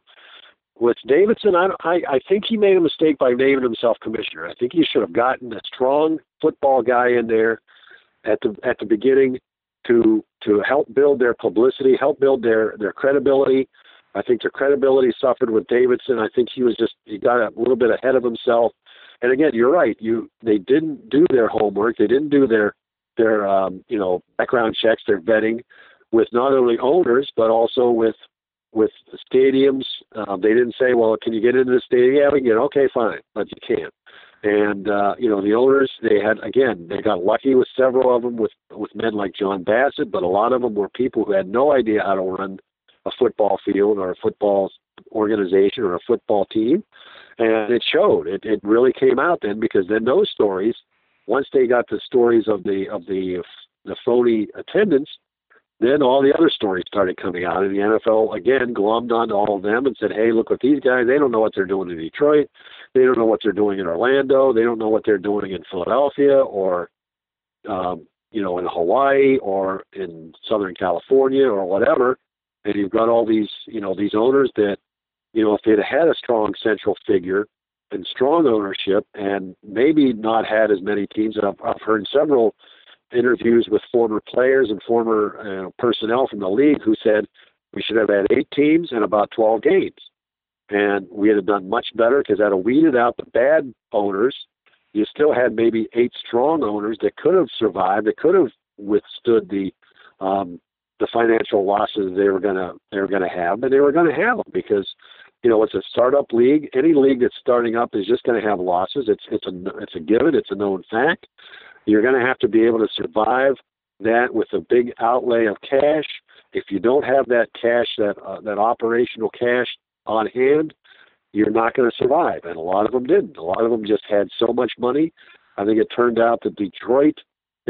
With Davidson, I, I, I think he made a mistake by naming himself commissioner. I think he should have gotten a strong football guy in there at the at the beginning to to help build their publicity, help build their their credibility. I think their credibility suffered with Davidson. I think he was just he got a little bit ahead of himself. And again, you're right. You they didn't do their homework. They didn't do their their um, you know background checks, their vetting with not only owners but also with with stadiums. Uh, they didn't say, well, can you get into the stadium? Yeah, we can get. Okay, fine, but you can't. And uh, you know the owners, they had again, they got lucky with several of them with with men like John Bassett, but a lot of them were people who had no idea how to run a football field or a football organization or a football team, and it showed. It it really came out then because then those stories once they got the stories of the of the the phony attendance, then all the other stories started coming out, and the NFL again glommed onto all of them and said, "Hey, look what these guys. They don't know what they're doing in Detroit. They don't know what they're doing in Orlando. They don't know what they're doing in Philadelphia or, um, you know, in Hawaii or in Southern California or whatever." And you've got all these, you know, these owners that, you know, if they'd had a strong central figure and strong ownership and maybe not had as many teams. And I've, I've heard several interviews with former players and former uh, personnel from the league who said we should have had eight teams and about 12 games. And we had done much better because that had weeded out the bad owners. You still had maybe eight strong owners that could have survived, that could have withstood the um, the financial losses they were gonna they were gonna have, but they were gonna have them because you know it's a startup league. Any league that's starting up is just to have losses. It's it's a it's a given. It's a known fact. You're to have to be able to survive that with a big outlay of cash. If you don't have that cash, that uh, that operational cash on hand, you're not going to survive. And a lot of them didn't. A lot of them just had so much money. I think it turned out that Detroit,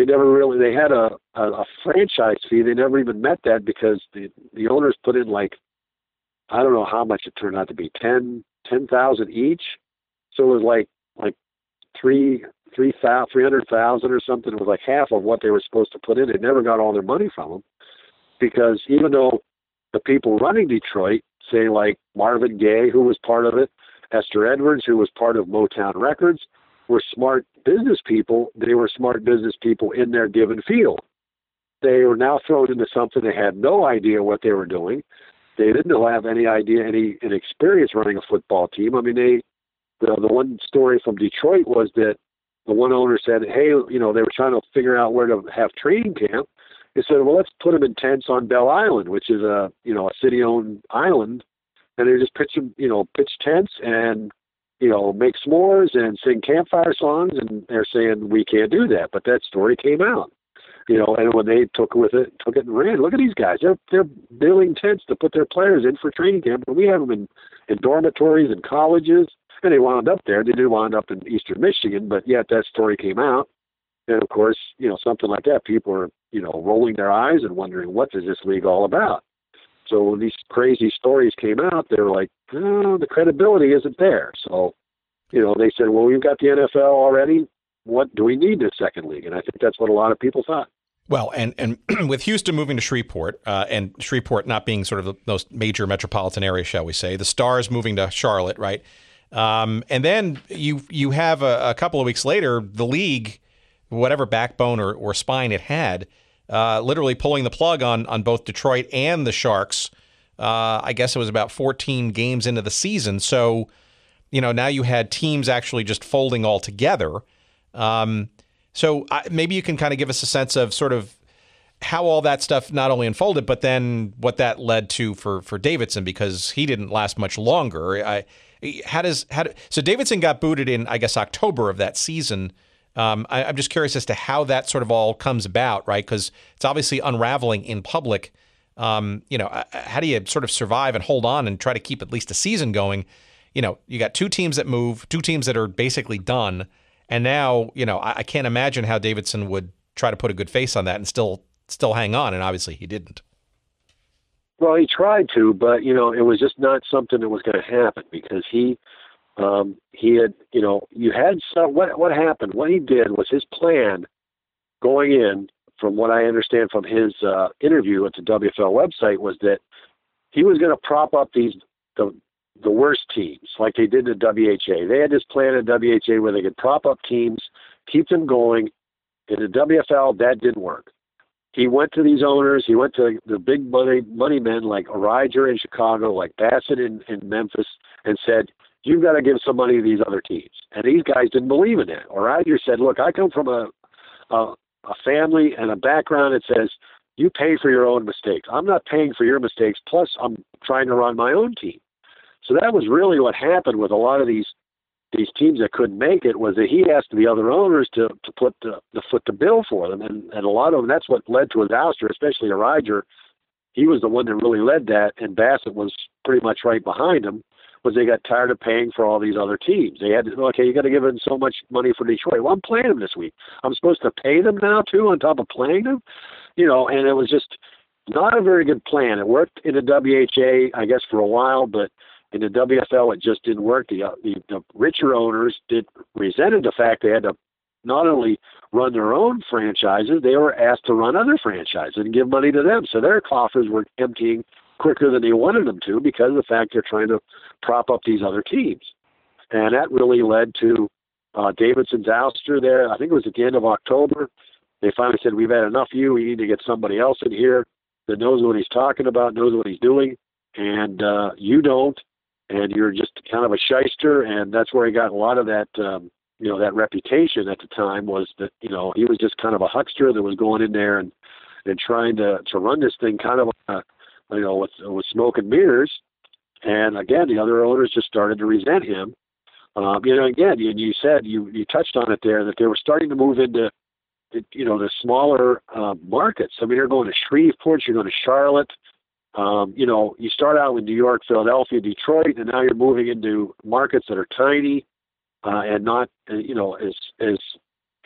they never really they had a a, a franchise fee. They never even met that because the the owners put in like I don't know how much it turned out to be ten ten thousand each. So it was like like three three thousand three hundred thousand or something. It was like half of what they were supposed to put in. They never got all their money from them because even though the people running Detroit, say like Marvin Gaye, who was part of it, Esther Edwards, who was part of Motown Records, were smart business people. They were smart business people in their given field. They were now thrown into something they had no idea what they were doing. They didn't have any idea, any, any experience running a football team. I mean, they the the one story from Detroit was that the one owner said, "Hey, you know, they were trying to figure out where to have training camp." They said, "Well, let's put them in tents on Belle Island, which is a you know a city-owned island, and they just pitch them, you know, pitch tents and you know make s'mores and sing campfire songs." And they're saying we can't do that, but that story came out you know, and when they took with it, took it and ran. Look at these guys; they're they're building tents to put their players in for training camp, but we have them in in dormitories and colleges, and they wound up there. They did wind up in Eastern Michigan, but yet that story came out, and of course, you know, something like that, people are you know rolling their eyes and wondering what is this league all about. So when these crazy stories came out, they were like, oh, the credibility isn't there. So, you know, they said, well, we've got the NFL already what do we need this second league? And I think that's what a lot of people thought. Well, and and with Houston moving to Shreveport, uh, and Shreveport not being sort of the most major metropolitan area, shall we say, the Stars moving to Charlotte, right? Um, and then you you have a, a, couple of weeks later, the league, whatever backbone or, or spine it had, uh, literally pulling the plug on on both Detroit and the Sharks. Uh, I guess it was about 14 games into the season, so you know now you had teams actually just folding all together. Um, so I, maybe you can kind of give us a sense of sort of how all that stuff not only unfolded, but then what that led to for for Davidson because he didn't last much longer. I, how does how do, so Davidson got booted in I guess October of that season. Um, I, am just curious as to how that sort of all comes about, right? Because it's obviously unraveling in public. Um, you know, how do you sort of survive and hold on and try to keep at least a season going? You know, you got two teams that move, two teams that are basically done, and now you know I, I can't imagine how Davidson would try to put a good face on that and still still hang on, and obviously he didn't. Well, he tried to, but you know, it was just not something that was going to happen because he um, he had, you know, you had some. What what happened? What he did was his plan going in, from what I understand from his uh, interview at the WFL website, was that he was going to prop up these the the worst teams like they did the WHA. They had this plan in WHA where they could prop up teams, keep them going. In the WFL, that didn't work. He went to these owners. He went to the big money money men like Origer in Chicago, like Bassett in, in Memphis, and said, you've got to give some money to these other teams. And these guys didn't believe in that. Origer said, look, I come from a, a, a family and a background that says you pay for your own mistakes. I'm not paying for your mistakes. Plus, I'm trying to run my own team. So that was really what happened with a lot of these these teams that couldn't make it was that he asked the other owners to to put the, the foot the bill for them, and and a lot of them that's what led to his ouster, especially Origer. He was the one that really led that, and Bassett was pretty much right behind him was they got tired of paying for all these other teams. They had to, okay, you got to give them so much money for Detroit. Well, I'm playing them this week. I'm supposed to pay them now too, on top of playing them, you know. And it was just not a very good plan. It worked in the WHA, I guess, for a while, but in the WFL, it just didn't work. The, uh, the the richer owners did resented the fact they had to not only run their own franchises, they were asked to run other franchises and give money to them. So their coffers were emptying quicker than they wanted them to because of the fact they're trying to prop up these other teams. And that really led to uh, Davidson's ouster there. I think it was at the end of October. They finally said, We've had enough of you. We need to get somebody else in here that knows what he's talking about, knows what he's doing. And uh, you don't. And you're just kind of a shyster. And that's where he got a lot of that. Um, you know that reputation at the time was that you know he was just kind of a huckster that was going in there and and trying to to run this thing kind of uh, you know with with smoke and mirrors and again, the other owners just started to resent him. Um, you know, again, you, you said you you touched on it there that they were starting to move into, you know, the smaller uh, markets. I mean, you're going to Shreveport, you're going to Charlotte. Um, you know, you start out with New York, Philadelphia, Detroit, and now you're moving into markets that are tiny uh, and not, uh, you know, as as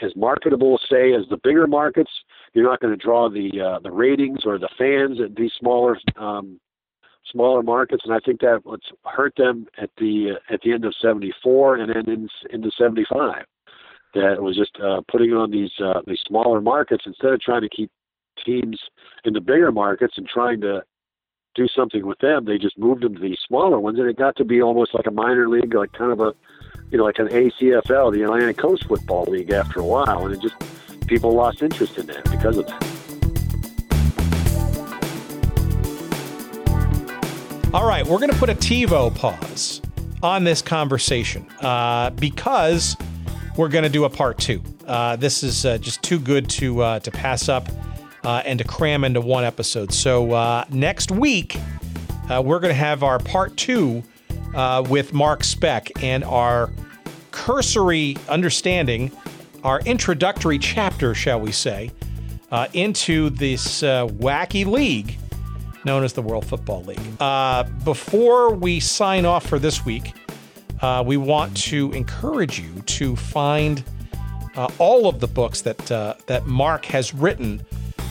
as marketable, say, as the bigger markets. You're not going to draw the uh, the ratings or the fans at these smaller um, smaller markets, and I think that what's hurt them at the uh, at the end of '74 and then in, into '75. That was just uh, putting on these uh, these smaller markets instead of trying to keep teams in the bigger markets and trying to do something with them. They just moved them to these smaller ones, and it got to be almost like a minor league, like kind of a you know like an ACFL, the Atlantic Coast Football League, after a while, and it just people lost interest in that because of that. All right, we're going to put a TiVo pause on this conversation uh, because we're going to do a part two. Uh, this is uh, just too good to uh, to pass up uh, and to cram into one episode. So uh, next week we're going to have our part two with Mark Speck and our cursory understanding, our introductory chapter, shall we say, into this wacky league known as the World Football League. Uh, before we sign off for this week, uh, we want to encourage you to find uh, all of the books that uh, that Mark has written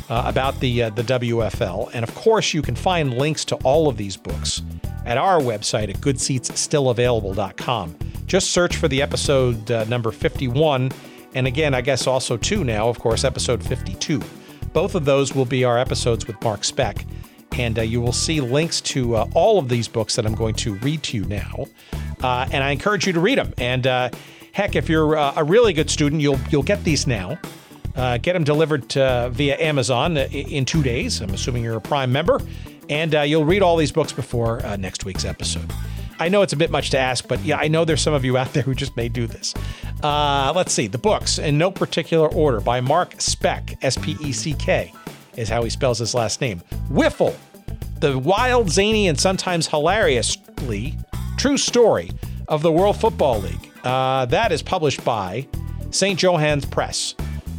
uh, about the uh, the WFL, and of course, you can find links to all of these books at our website at goodseatsstillavailable.com. Just search for the episode number 51, and again, I guess also two now, of course, episode 52. Both of those will be our episodes with Mark Speck and uh, you will see links to uh, all of these books that I'm going to read to you now. Uh, and I encourage you to read them. And uh, heck, if you're uh, a really good student, you'll you'll get these now. Uh, get them delivered uh, via Amazon uh, in two days. I'm assuming you're a Prime member, and uh, you'll read all these books before next week's episode. I know it's a bit much to ask, but yeah, I know there's some of you out there who just may do this. let's see the books in no particular order by Mark Speck, S P E C K is how he spells his last name. Wiffle, the wild, zany, and sometimes hilariously true story of the World Football League. Uh, that is published by St. Johann Press.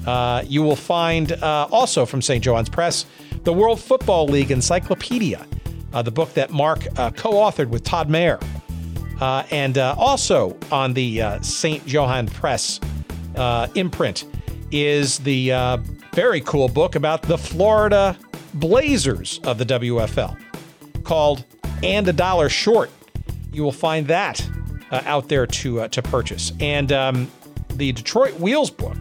Uh, you will find uh, also from St. Johann Press the World Football League Encyclopedia, uh, the book that Mark uh, co authored with Todd Maher. Uh, and uh, also on the St. Johann Press imprint is the very cool book about the Florida Blazers of the WFL called And a Dollar Short. You will find that out there to, to purchase. And um, the Detroit Wheels book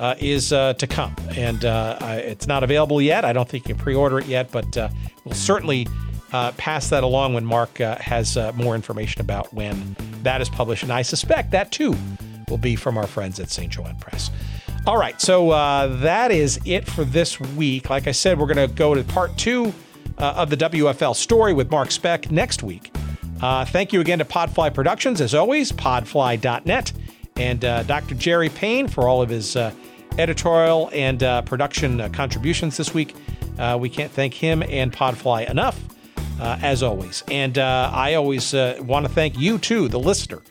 uh, is uh, to come. And uh, it's not available yet. I don't think you can pre order it yet, but uh, we'll certainly uh, pass that along when Mark uh, has more information about when that is published. And I suspect that too will be from our friends at St. Johann Press. All right, so that is it for this week. Like I said, we're going to go to part two of the WFL story with Mark Speck next week. thank you again to Podfly Productions, as always, podfly.net, and Dr. Jerry Payne for all of his editorial and uh, production uh, contributions this week. Uh, we can't thank him and Podfly enough, uh, as always. And I always want to thank you, too, the listener.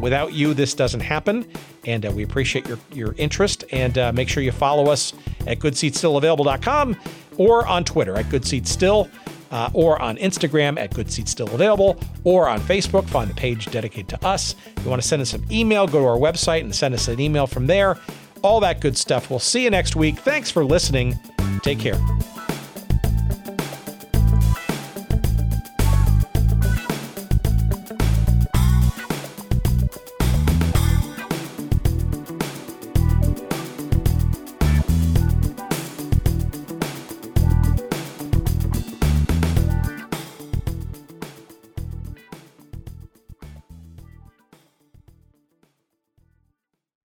without you, this doesn't happen. And we appreciate your, your interest. And make sure you follow us at goodseatsstillavailable.com or on Twitter at goodseatstill. Uh, or on Instagram at Good Seats Still Available, or on Facebook, find the page dedicated to us. If you want to send us an email, go to our website and send us an email from there all that good stuff. We'll see you next week. Thanks for listening. Take care.